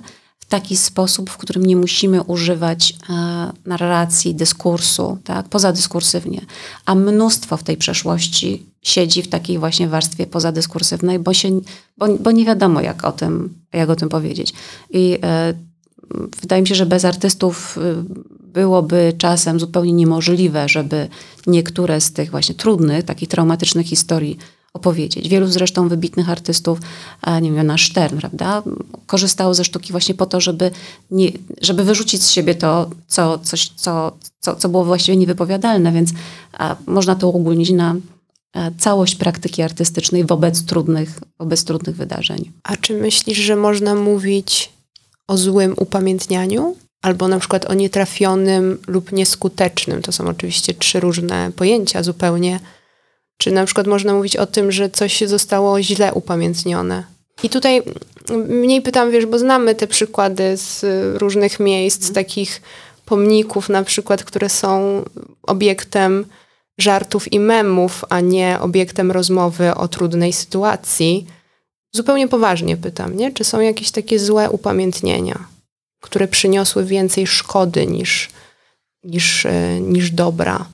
taki sposób, w którym nie musimy używać e, narracji, dyskursu, tak, pozadyskursywnie. A mnóstwo w tej przeszłości siedzi w takiej właśnie warstwie pozadyskursywnej, bo, się, bo, bo nie wiadomo, jak o tym, jak o tym powiedzieć. I e, wydaje mi się, że bez artystów e, byłoby czasem zupełnie niemożliwe, żeby niektóre z tych właśnie trudnych, takich traumatycznych historii opowiedzieć. Wielu zresztą wybitnych artystów, nie wiem, na Stern, prawda, korzystało ze sztuki właśnie po to, żeby, nie, żeby wyrzucić z siebie to, co, coś, co, co, co było właściwie niewypowiadalne, więc można to ogólnić na całość praktyki artystycznej wobec trudnych, wobec trudnych wydarzeń. A czy myślisz, że można mówić o złym upamiętnianiu? Albo na przykład o nietrafionym lub nieskutecznym. To są oczywiście trzy różne pojęcia zupełnie czy na przykład można mówić o tym, że coś zostało źle upamiętnione. I tutaj mniej pytam, wiesz, bo znamy te przykłady z różnych miejsc, z takich pomników na przykład, które są obiektem żartów i memów, a nie obiektem rozmowy o trudnej sytuacji. Zupełnie poważnie pytam, nie? Czy są jakieś takie złe upamiętnienia, które przyniosły więcej szkody niż, niż, e, niż dobra.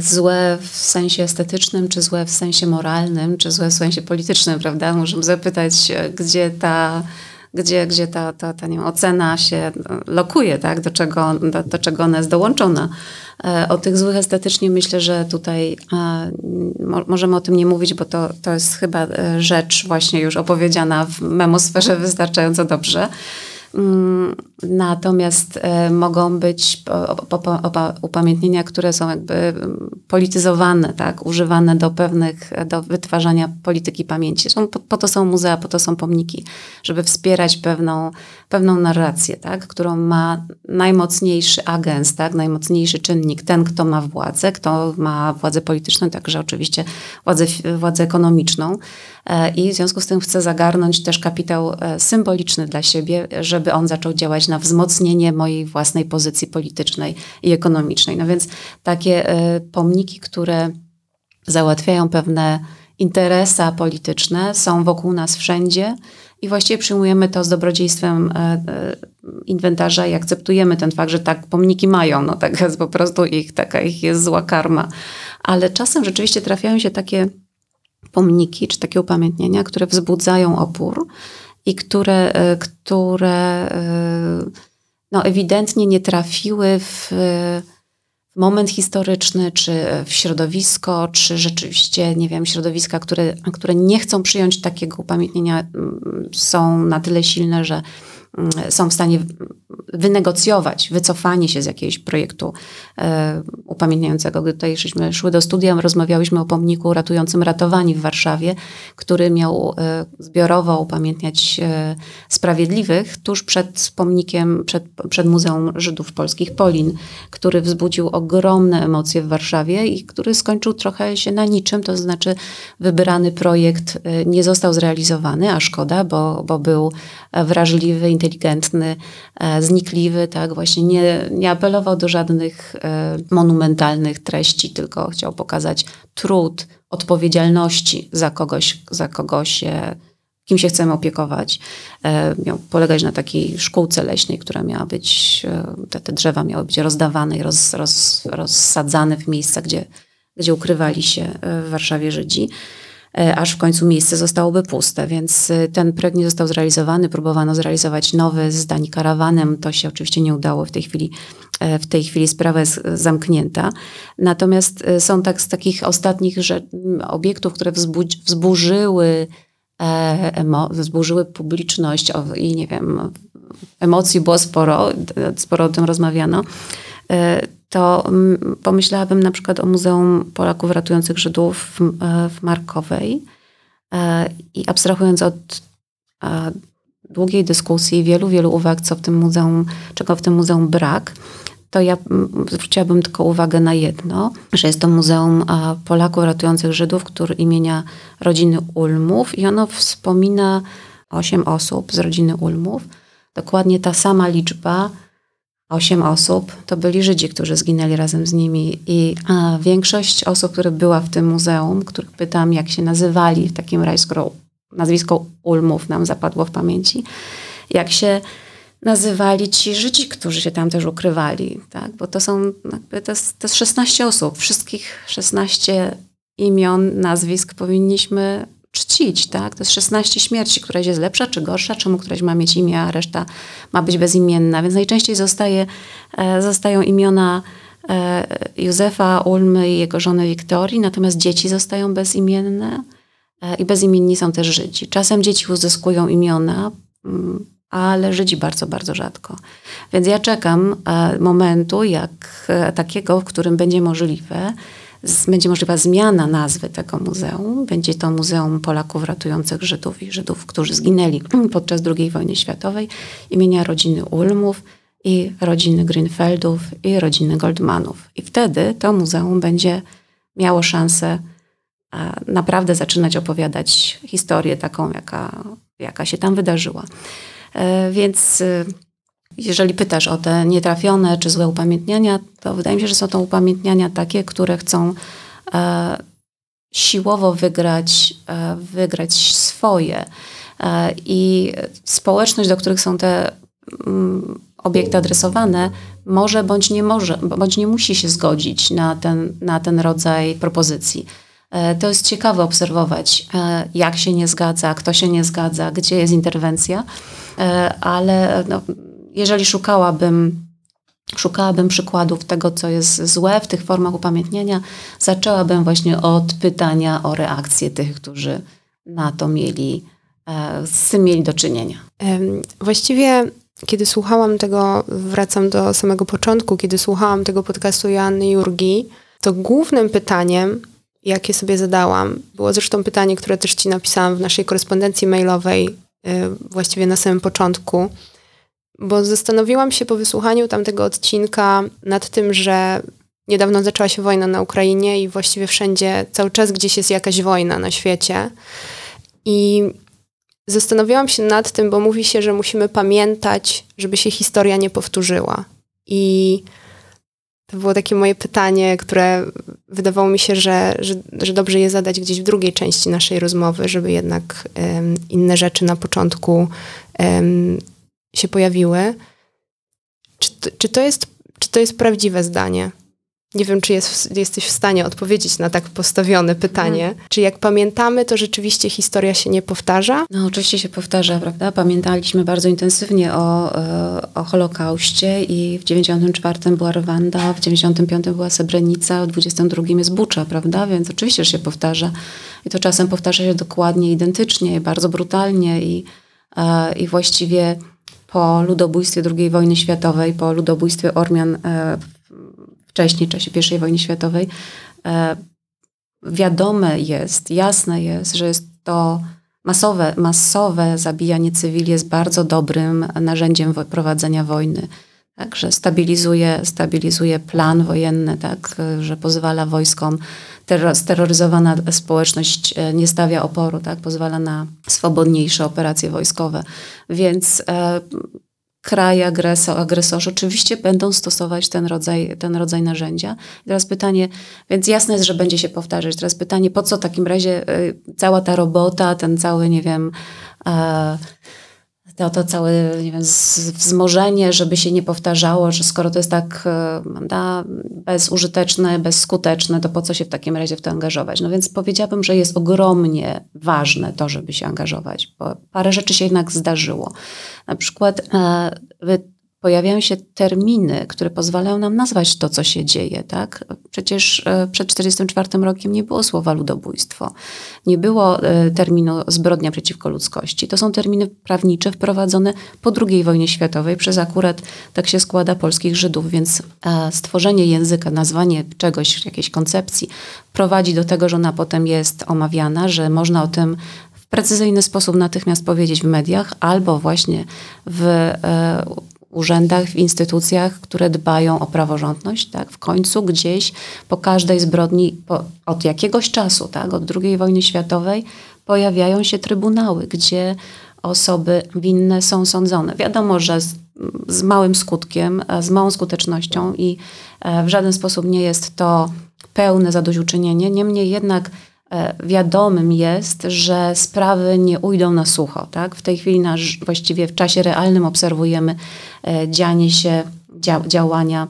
Złe w sensie estetycznym, czy złe w sensie moralnym, czy złe w sensie politycznym, prawda? Możemy zapytać, e, gdzie ta gdzie, gdzie ta, ta, ta nie ocena się lokuje, tak? do, czego, do, do czego ona jest dołączona. E, o tych złych estetycznie myślę, że tutaj mo, możemy o tym nie mówić, bo to, to jest chyba rzecz właśnie już opowiedziana w memosferze wystarczająco dobrze. Mm, natomiast e, mogą być upamiętnienia, które są jakby mm, polityzowane, tak, używane do pewnych, do wytwarzania polityki pamięci. Są, po to są muzea, po to są pomniki, żeby wspierać pewną, pewną narrację, tak, którą ma najmocniejszy agens, tak, najmocniejszy czynnik, ten, kto ma władzę, kto ma władzę polityczną, także oczywiście władzę, władzę ekonomiczną. E, i w związku z tym chce zagarnąć też kapitał e, symboliczny dla siebie, żeby on zaczął działać na wzmocnienie mojej własnej pozycji politycznej i ekonomicznej. No więc takie e, pomniki, które załatwiają pewne interesa polityczne, są wokół nas wszędzie i właściwie przyjmujemy to z dobrodziejstwem e, e, inwentarza i akceptujemy ten fakt, że tak pomniki mają, no tak jest po prostu ich, taka ich jest zła karma. Ale czasem rzeczywiście trafiają się takie pomniki, czy takie upamiętnienia, które wzbudzają opór i które, które no, ewidentnie nie trafiły w, w moment historyczny, czy w środowisko, czy rzeczywiście, nie wiem, środowiska, które, które nie chcą przyjąć takiego upamiętnienia, mm, są na tyle silne, że mm, są w stanie wynegocjować wycofanie się z jakiegoś projektu e, upamiętniającego. Gdy tutaj żeśmy szły do studia, rozmawiałyśmy o pomniku ratującym ratowani w Warszawie, który miał e, zbiorowo upamiętniać e, sprawiedliwych tuż przed pomnikiem, przed, przed Muzeum Żydów Polskich Polin, który wzbudził ogromne emocje w Warszawie i który skończył trochę się na niczym, to znaczy wybrany projekt e, nie został zrealizowany, a szkoda, bo, bo był wrażliwy, inteligentny, e, znikliwy, tak, właśnie nie, nie apelował do żadnych e, monumentalnych treści, tylko chciał pokazać trud, odpowiedzialności za kogoś, za kogoś kim się chcemy opiekować. Miał polegać na takiej szkółce leśnej, która miała być, te, te drzewa miały być rozdawane i roz, roz, rozsadzane w miejsca, gdzie, gdzie ukrywali się w Warszawie Żydzi. E, aż w końcu miejsce zostałoby puste, więc e, ten projekt nie został zrealizowany. Próbowano zrealizować nowy z Dani Karawanem. To się oczywiście nie udało w tej chwili. E, w tej chwili sprawa jest zamknięta. Natomiast są tak z takich ostatnich obiektów, które wzburzyły, wzburzyły publiczność i nie wiem, emocji było sporo, sporo o tym rozmawiano to mm, pomyślałabym na przykład o Muzeum Polaków Ratujących Żydów w, e, w Markowej e, i abstrahując od e, długiej dyskusji, wielu, wielu uwag, co w tym muzeum, czego w tym muzeum brak, to ja zwróciłabym tylko uwagę na jedno, że jest to Muzeum Polaków Ratujących Żydów, który imienia rodziny Ulmów i ono wspomina osiem osób z rodziny Ulmów. Dokładnie ta sama liczba osiem osób to byli Żydzi, którzy zginęli razem z nimi. I a, większość osób, które była w tym muzeum, których pytam, jak się nazywali w takim razie, skoro nazwisko Ulmów nam zapadło w pamięci, jak się nazywali ci Żydzi, którzy się tam też ukrywali, tak? bo to są, jakby to jest, to jest 16 osób. Wszystkich 16 imion, nazwisk powinniśmy czcić, tak? To jest 16 śmierci, któraś jest lepsza czy gorsza, czemu któraś ma mieć imię, a reszta ma być bezimienna. Więc najczęściej zostaje, e, zostają imiona e, Józefa, Ulmy i jego żony Wiktorii, natomiast dzieci zostają bezimienne e, i bezimienni są też Żydzi. Czasem dzieci uzyskują imiona, mm, ale Żydzi bardzo, bardzo rzadko. Więc ja czekam momentu jak takiego, w którym będzie możliwe, będzie możliwa zmiana nazwy tego muzeum. Będzie to Muzeum Polaków Ratujących Żydów i Żydów, którzy zginęli podczas II wojny światowej, imienia rodziny Ulmów i rodziny Grünfeldów i rodziny Goldmanów. I wtedy to muzeum będzie miało szansę naprawdę zaczynać opowiadać historię taką, jaka, jaka się tam wydarzyła. E, więc y, jeżeli pytasz o te nietrafione czy złe upamiętniania, to wydaje mi się, że są to upamiętniania takie, które chcą e, siłowo wygrać, e, wygrać swoje. E, I społeczność, do których są te mm, obiekty adresowane, może bądź nie może, bądź nie musi się zgodzić na ten, na ten rodzaj propozycji. E, to jest ciekawe obserwować, e, jak się nie zgadza, kto się nie zgadza, gdzie jest interwencja, e, ale no, jeżeli szukałabym szukałabym przykładów tego, co jest złe w tych formach upamiętnienia, zaczęłabym właśnie od pytania o reakcję tych, którzy na to mieli, e, z tym mieli do czynienia. Właściwie, kiedy słuchałam tego, wracam do samego początku, kiedy słuchałam tego podcastu Joanny Jurgi, to głównym pytaniem, jakie sobie zadałam, było zresztą pytanie, które też ci napisałam w naszej korespondencji mailowej, e, właściwie na samym początku, bo zastanowiłam się po wysłuchaniu tamtego odcinka nad tym, że niedawno zaczęła się wojna na Ukrainie i właściwie wszędzie, cały czas gdzieś jest jakaś wojna na świecie. I zastanawiałam się nad tym, bo mówi się, że musimy pamiętać, żeby się historia nie powtórzyła. I to było takie moje pytanie, które wydawało mi się, że, że, że dobrze je zadać gdzieś w drugiej części naszej rozmowy, żeby jednak um, inne rzeczy na początku um, się pojawiły. Czy, czy, to, jest, czy to jest prawdziwe zdanie? Nie wiem, czy jest, jesteś w stanie odpowiedzieć na tak postawione pytanie. Hmm. Czy jak pamiętamy, to rzeczywiście historia się nie powtarza? No, oczywiście się powtarza, prawda? Pamiętaliśmy bardzo intensywnie o, e, o Holokauście i w 94 była Rwanda, w 95 była Srebrenica, w 22 jest Bucza, prawda? Więc oczywiście, się powtarza. I to czasem powtarza się dokładnie, identycznie, bardzo brutalnie i, e, i właściwie po ludobójstwie II wojny światowej, po ludobójstwie Ormian wcześniej, w czasie I wojny światowej, wiadome jest, jasne jest, że jest to masowe, masowe zabijanie cywili jest bardzo dobrym narzędziem prowadzenia wojny. Tak, że stabilizuje, stabilizuje plan wojenny, tak, że pozwala wojskom, terror, steroryzowana społeczność e, nie stawia oporu, tak, pozwala na swobodniejsze operacje wojskowe. Więc e, kraje agresor, agresorzy oczywiście będą stosować ten rodzaj, ten rodzaj narzędzia. I teraz pytanie, więc jasne jest, że będzie się powtarzać. Teraz pytanie, po co w takim razie y, cała ta robota, ten cały, nie wiem, to, to całe nie wiem, wzmożenie, żeby się nie powtarzało, że skoro to jest tak da, bezużyteczne, bezskuteczne, to po co się w takim razie w to angażować? No więc powiedziałabym, że jest ogromnie ważne to, żeby się angażować, bo parę rzeczy się jednak zdarzyło. Na przykład e, pojawiają się terminy, które pozwalają nam nazwać to, co się dzieje. Tak? Przecież e, przed 1944 rokiem nie było słowa ludobójstwo, nie było e, terminu zbrodnia przeciwko ludzkości. To są terminy prawnicze wprowadzone po II wojnie światowej przez akurat, tak się składa, polskich Żydów, więc e, stworzenie języka, nazwanie czegoś, jakiejś koncepcji prowadzi do tego, że ona potem jest omawiana, że można o tym w precyzyjny sposób natychmiast powiedzieć w mediach albo właśnie w urzędach, w instytucjach, które dbają o praworządność, tak? W końcu gdzieś po każdej zbrodni, po, od jakiegoś czasu, tak? Od II wojny światowej pojawiają się trybunały, gdzie osoby winne są sądzone. Wiadomo, że z, z małym skutkiem, z małą skutecznością i e, w żaden sposób nie jest to pełne zadośćuczynienie. Niemniej jednak wiadomym jest, że sprawy nie ujdą na sucho. Tak? W tej chwili nasz, właściwie w czasie realnym obserwujemy e, dzianie się, dzia działania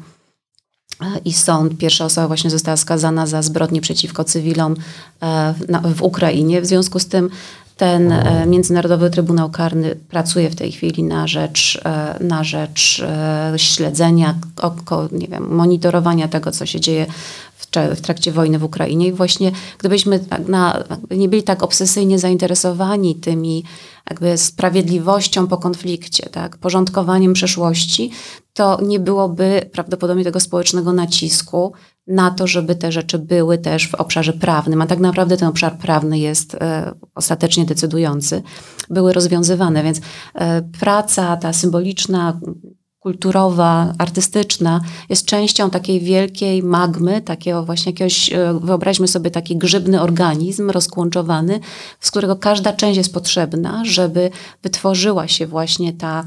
e, i sąd, pierwsza osoba właśnie została skazana za zbrodnie przeciwko cywilom w Ukrainie. W związku z tym ten Międzynarodowy Trybunał Karny pracuje w tej chwili na rzecz, na rzecz śledzenia, nie wiem, monitorowania tego, co się dzieje w trakcie wojny w Ukrainie. I właśnie gdybyśmy tak na, nie byli tak obsesyjnie zainteresowani tymi jakby sprawiedliwością po konflikcie, tak, porządkowaniem przeszłości, to nie byłoby prawdopodobnie tego społecznego nacisku na to, żeby te rzeczy były też w obszarze prawnym, a tak naprawdę ten obszar prawny jest e, ostatecznie decydujący, były rozwiązywane, więc e, praca ta symboliczna, kulturowa, artystyczna jest częścią takiej wielkiej magmy, takiego właśnie jakiegoś, e, wyobraźmy sobie taki grzybny organizm rozkłączowany, z którego każda część jest potrzebna, żeby wytworzyła się właśnie ta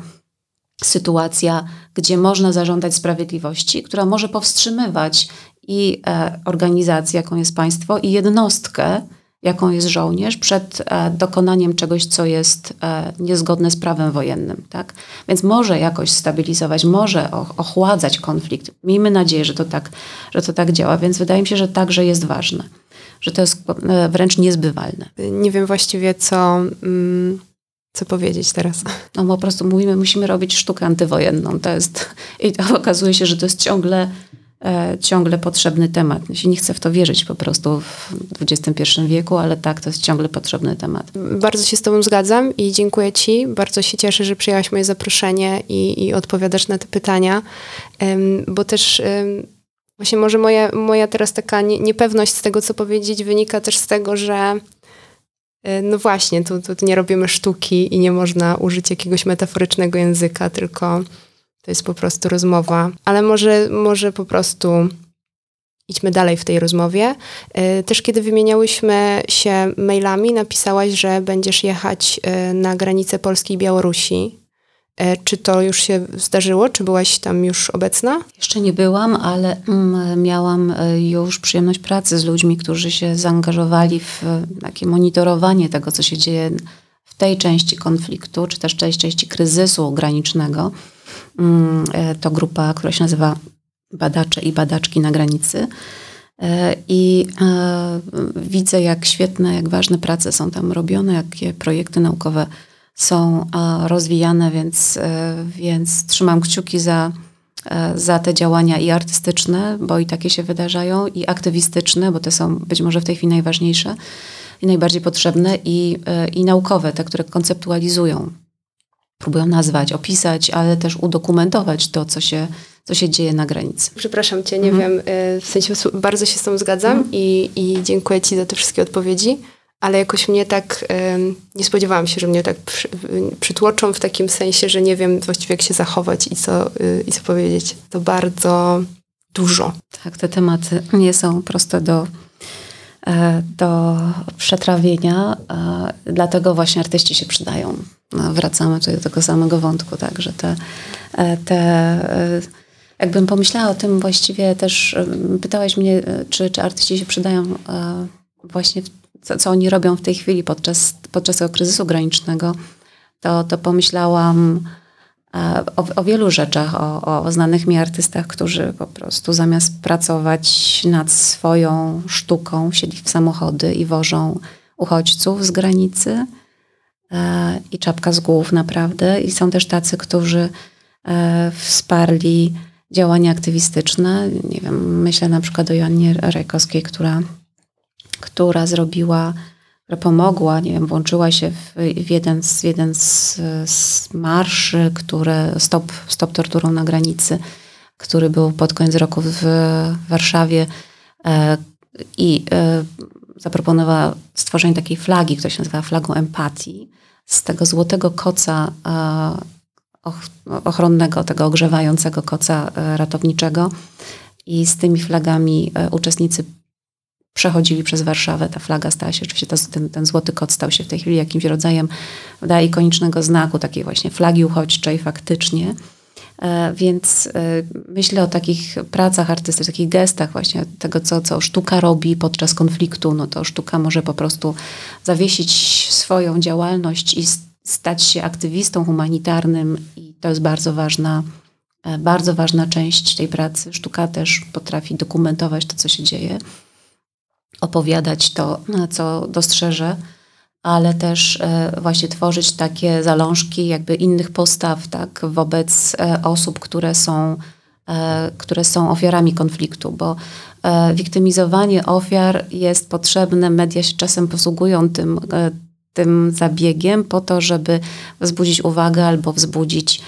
sytuacja, gdzie można zażądać sprawiedliwości, która może powstrzymywać i e, organizację, jaką jest państwo, i jednostkę, jaką jest żołnierz, przed e, dokonaniem czegoś, co jest e, niezgodne z prawem wojennym. Tak? Więc może jakoś stabilizować, może ochładzać konflikt. Miejmy nadzieję, że to, tak, że to tak działa, więc wydaje mi się, że także jest ważne, że to jest e, wręcz niezbywalne. Nie wiem właściwie, co. Mm co powiedzieć teraz? No po prostu mówimy, musimy robić sztukę antywojenną. To jest, I to okazuje się, że to jest ciągle ciągle potrzebny temat. Ja się nie chcę w to wierzyć po prostu w XXI wieku, ale tak, to jest ciągle potrzebny temat. Bardzo się z Tobą zgadzam i dziękuję Ci. Bardzo się cieszę, że przyjęłaś moje zaproszenie i, i odpowiadasz na te pytania, bo też właśnie może moja, moja teraz taka niepewność z tego, co powiedzieć, wynika też z tego, że e, no właśnie, tu, tu nie robimy sztuki i nie można użyć jakiegoś metaforycznego języka, tylko to jest po prostu rozmowa, ale może, może po prostu idźmy dalej w tej rozmowie. E, też kiedy wymieniałyśmy się mailami, napisałaś, że będziesz jechać e, na granicę Polski i Białorusi. E, czy to już się zdarzyło? Czy byłaś tam już obecna? Jeszcze nie byłam, ale mm, miałam już przyjemność pracy z ludźmi, którzy się zaangażowali w takie monitorowanie tego, co się dzieje w tej części konfliktu, czy też tej części kryzysu granicznego. Mm, e, to grupa, która się nazywa Badacze i Badaczki na granicy. E, I e, widzę, jak świetne, jak ważne prace są tam robione, jakie projekty naukowe są rozwijane, więc, więc trzymam kciuki za, za te działania i artystyczne, bo i takie się wydarzają, i aktywistyczne, bo te są być może w tej chwili najważniejsze i najbardziej potrzebne, i, i naukowe, te, które konceptualizują próbują nazwać, opisać, ale też udokumentować to, co się, co się dzieje na granicy. Przepraszam cię, nie mhm. wiem, y, w sensie bardzo się z tą zgadzam mhm. i, i dziękuję ci za te wszystkie odpowiedzi, ale jakoś mnie tak, nie spodziewałam się, że mnie tak przy, przytłoczą w takim sensie, że nie wiem właściwie jak się zachować i co, y, i co powiedzieć. To bardzo dużo. Tak, te tematy nie są proste do, e, do przetrawienia, dlatego właśnie artyści się przydają. No, wracamy tutaj do tego samego wątku, tak, że te, e, te jakbym pomyślała o tym właściwie też, pytałeś mnie, czy, czy artyści się przydają właśnie, co, co oni robią w tej chwili podczas, podczas tego kryzysu granicznego, to, to pomyślałam o, o wielu rzeczach, o, o znanych mi artystach, którzy po prostu zamiast pracować nad swoją sztuką, siedli w samochody i wożą uchodźców z granicy. e, i czapka z głów naprawdę. I są też tacy, którzy e, wsparli działania aktywistyczne. Nie wiem, myślę na przykład o Joannie Rajkowskiej, która, która zrobiła która pomogła, nie wiem, włączyła się w, w jeden, z, jeden z, z marszy, które stop, stop torturą na granicy, który był pod koniec roku w Warszawie e, i e, zaproponowała stworzenie takiej flagi, która się nazywa flagą empatii, z tego złotego koca e, ochronnego, tego ogrzewającego koca e, ratowniczego. I z tymi flagami e, uczestnicy przechodzili przez Warszawę. Ta flaga stała się, oczywiście ten, ten złoty kot stał się w tej chwili jakimś rodzajem da, ikonicznego znaku, takiej właśnie flagi uchodźczej faktycznie. E, więc e, myślę o takich pracach artystycznych, takich gestach właśnie tego, co, co sztuka robi podczas konfliktu. No to sztuka może po prostu zawiesić swoją działalność i stać się aktywistą humanitarnym i to jest bardzo ważna, e, bardzo ważna część tej pracy. Sztuka też potrafi dokumentować to, co się dzieje opowiadać to, co dostrzeże, ale też e, właśnie tworzyć takie zalążki jakby innych postaw tak, wobec e, osób, które są, e, które są ofiarami konfliktu, bo wiktymizowanie ofiar jest potrzebne, media się czasem posługują tym, tym zabiegiem po to, żeby wzbudzić uwagę albo wzbudzić,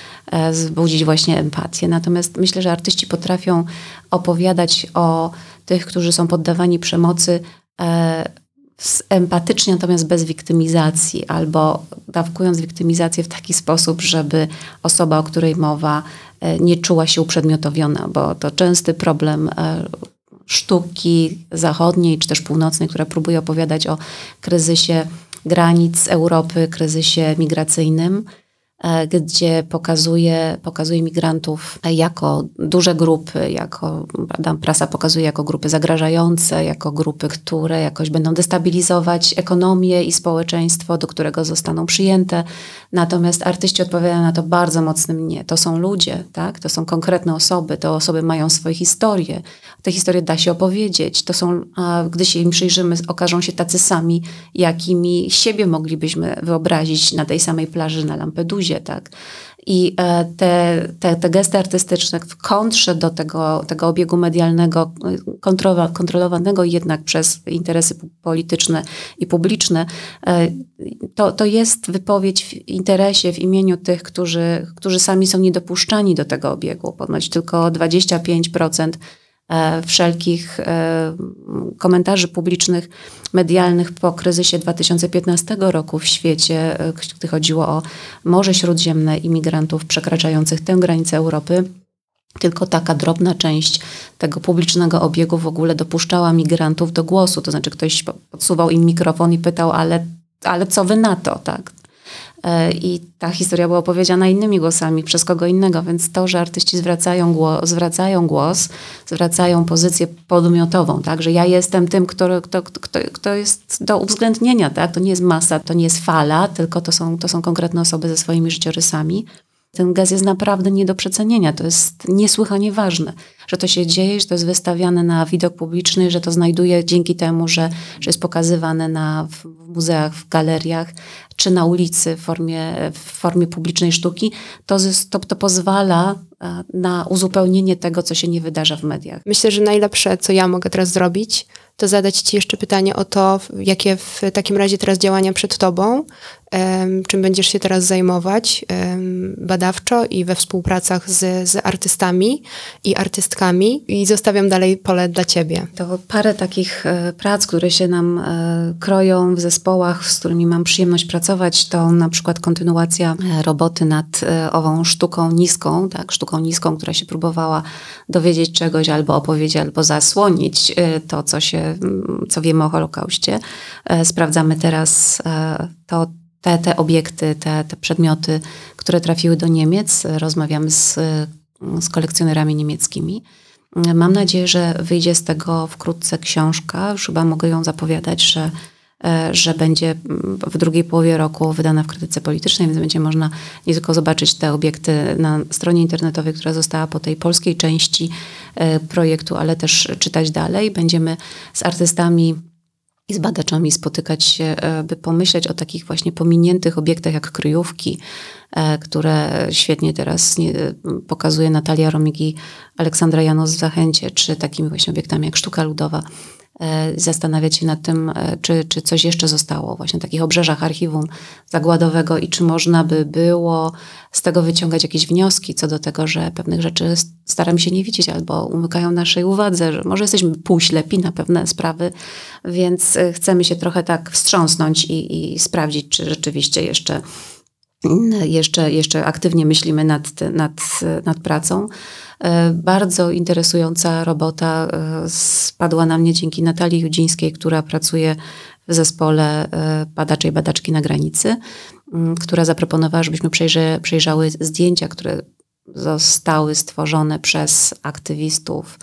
wzbudzić właśnie empatię. Natomiast myślę, że artyści potrafią opowiadać o tych, którzy są poddawani przemocy empatycznie, natomiast bez wiktymizacji, albo dawkując wiktymizację w taki sposób, żeby osoba, o której mowa, e, nie czuła się uprzedmiotowiona, bo to częsty problem e, sztuki zachodniej czy też północnej, która próbuje opowiadać o kryzysie granic Europy, kryzysie migracyjnym gdzie pokazuje, pokazuje migrantów jako duże grupy, jako, prasa pokazuje jako grupy zagrażające, jako grupy, które jakoś będą destabilizować ekonomię i społeczeństwo, do którego zostaną przyjęte. Natomiast artyści odpowiadają na to bardzo mocnym nie. To są ludzie, tak? to są konkretne osoby, te osoby mają swoje historie. Te historie da się opowiedzieć. To są, gdy się im przyjrzymy, okażą się tacy sami, jakimi siebie moglibyśmy wyobrazić na tej samej plaży na Lampedusie tak? I e, te, te, te gesty artystyczne w kontrze do tego, tego obiegu medialnego, kontrolowanego jednak przez interesy polityczne i publiczne, e, to, to jest wypowiedź w interesie, w imieniu tych, którzy, którzy sami są niedopuszczani do tego obiegu. Ponoć tylko 25% E, wszelkich e, komentarzy publicznych, medialnych po kryzysie 2015 roku w świecie, e, gdy chodziło o Morze Śródziemne imigrantów przekraczających tę granicę Europy. Tylko taka drobna część tego publicznego obiegu w ogóle dopuszczała migrantów do głosu. To znaczy ktoś podsuwał im mikrofon i pytał, ale, ale co wy na to, tak? E, i ta historia była opowiedziana innymi głosami, przez kogo innego, więc to, że artyści zwracają głos, zwracają, głos, zwracają pozycję podmiotową, tak, że ja jestem tym, kto, kto, kto, kto jest do uwzględnienia, tak, to nie jest masa, to nie jest fala, tylko to są, to są konkretne osoby ze swoimi życiorysami. Ten gaz jest naprawdę nie do przecenienia. To jest niesłychanie ważne, że to się dzieje, że to jest wystawiane na widok publiczny, że to znajduje dzięki temu, że, że jest pokazywane na, w muzeach, w galeriach, czy na ulicy w formie, w formie publicznej sztuki, to, to, to pozwala e, na uzupełnienie tego, co się nie wydarza w mediach. Myślę, że najlepsze, co ja mogę teraz zrobić, to zadać Ci jeszcze pytanie o to, jakie w takim razie teraz działania przed Tobą, czym będziesz się teraz zajmować badawczo i we współpracach z, z artystami i artystkami i zostawiam dalej pole dla Ciebie. To parę takich e, prac, które się nam e, kroją w zespołach, z którymi mam przyjemność pracować, to na przykład kontynuacja e, roboty nad ową sztuką niską, tak, sztuką niską, która się próbowała dowiedzieć czegoś albo opowiedzieć, albo zasłonić to, co się, co wiemy o Holokauście. Sprawdzamy teraz to, te, te obiekty, te, te przedmioty, które trafiły do Niemiec. Rozmawiamy z, z kolekcjonerami niemieckimi. Mam nadzieję, że wyjdzie z tego wkrótce książka. Już chyba mogę ją zapowiadać, że, że będzie w drugiej połowie roku wydana w krytyce politycznej, więc będzie można nie tylko zobaczyć te obiekty na stronie internetowej, która została po tej polskiej części e, projektu, ale też czytać dalej. Będziemy z artystami i z badaczami spotykać się, e, by pomyśleć o takich właśnie pominiętych obiektach jak kryjówki, e, które świetnie teraz pokazuje Natalia Romigi, Aleksandra Janos w Zachęcie, czy takimi właśnie obiektami jak sztuka ludowa. E, zastanawiać się nad tym, czy, czy coś jeszcze zostało właśnie na takich obrzeżach archiwum zagładowego i czy można by było z tego wyciągać jakieś wnioski co do tego, że pewnych rzeczy staramy się nie widzieć albo umykają naszej uwadze, że może jesteśmy półślepi na pewne sprawy, więc y, chcemy się trochę tak wstrząsnąć i, i sprawdzić, czy rzeczywiście jeszcze, jeszcze, jeszcze aktywnie myślimy nad, nad, nad pracą. Y, bardzo interesująca robota y, spadła na mnie dzięki Natalii Judzińskiej, która pracuje w zespole badaczy i badaczki na granicy, która zaproponowała, żebyśmy przejrzy, przejrzały zdjęcia, które zostały stworzone przez aktywistów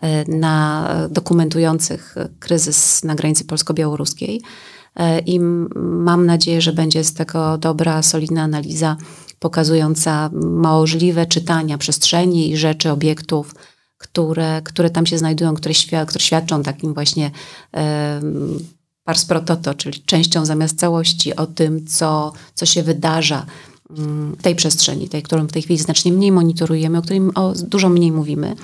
e, na, dokumentujących kryzys na granicy polsko-białoruskiej. E, I mam nadzieję, że będzie z tego dobra, solidna analiza pokazująca możliwe czytania przestrzeni i rzeczy, obiektów, które, które tam się znajdują, które, świad które świadczą takim właśnie um, pars pro toto, czyli częścią zamiast całości o tym, co, co się wydarza tej przestrzeni, tej, którą w tej chwili znacznie mniej monitorujemy, o której o, dużo mniej mówimy.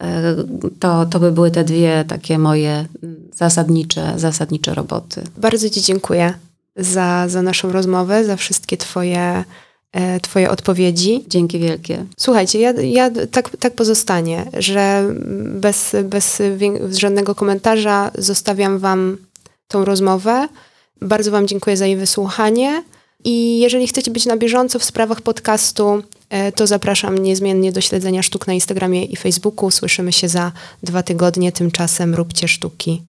E, to, to by były te dwie takie moje zasadnicze, zasadnicze roboty. Bardzo Ci dziękuję za, za naszą rozmowę, za wszystkie Twoje, e, twoje odpowiedzi. Dzięki wielkie. Słuchajcie, ja, ja tak, tak pozostanie, że bez, bez żadnego komentarza zostawiam Wam tą rozmowę. Bardzo Wam dziękuję za jej wysłuchanie. I jeżeli chcecie być na bieżąco w sprawach podcastu, e, to zapraszam niezmiennie do śledzenia sztuk na Instagramie i Facebooku. Słyszymy się za dwa tygodnie. Tymczasem róbcie sztuki.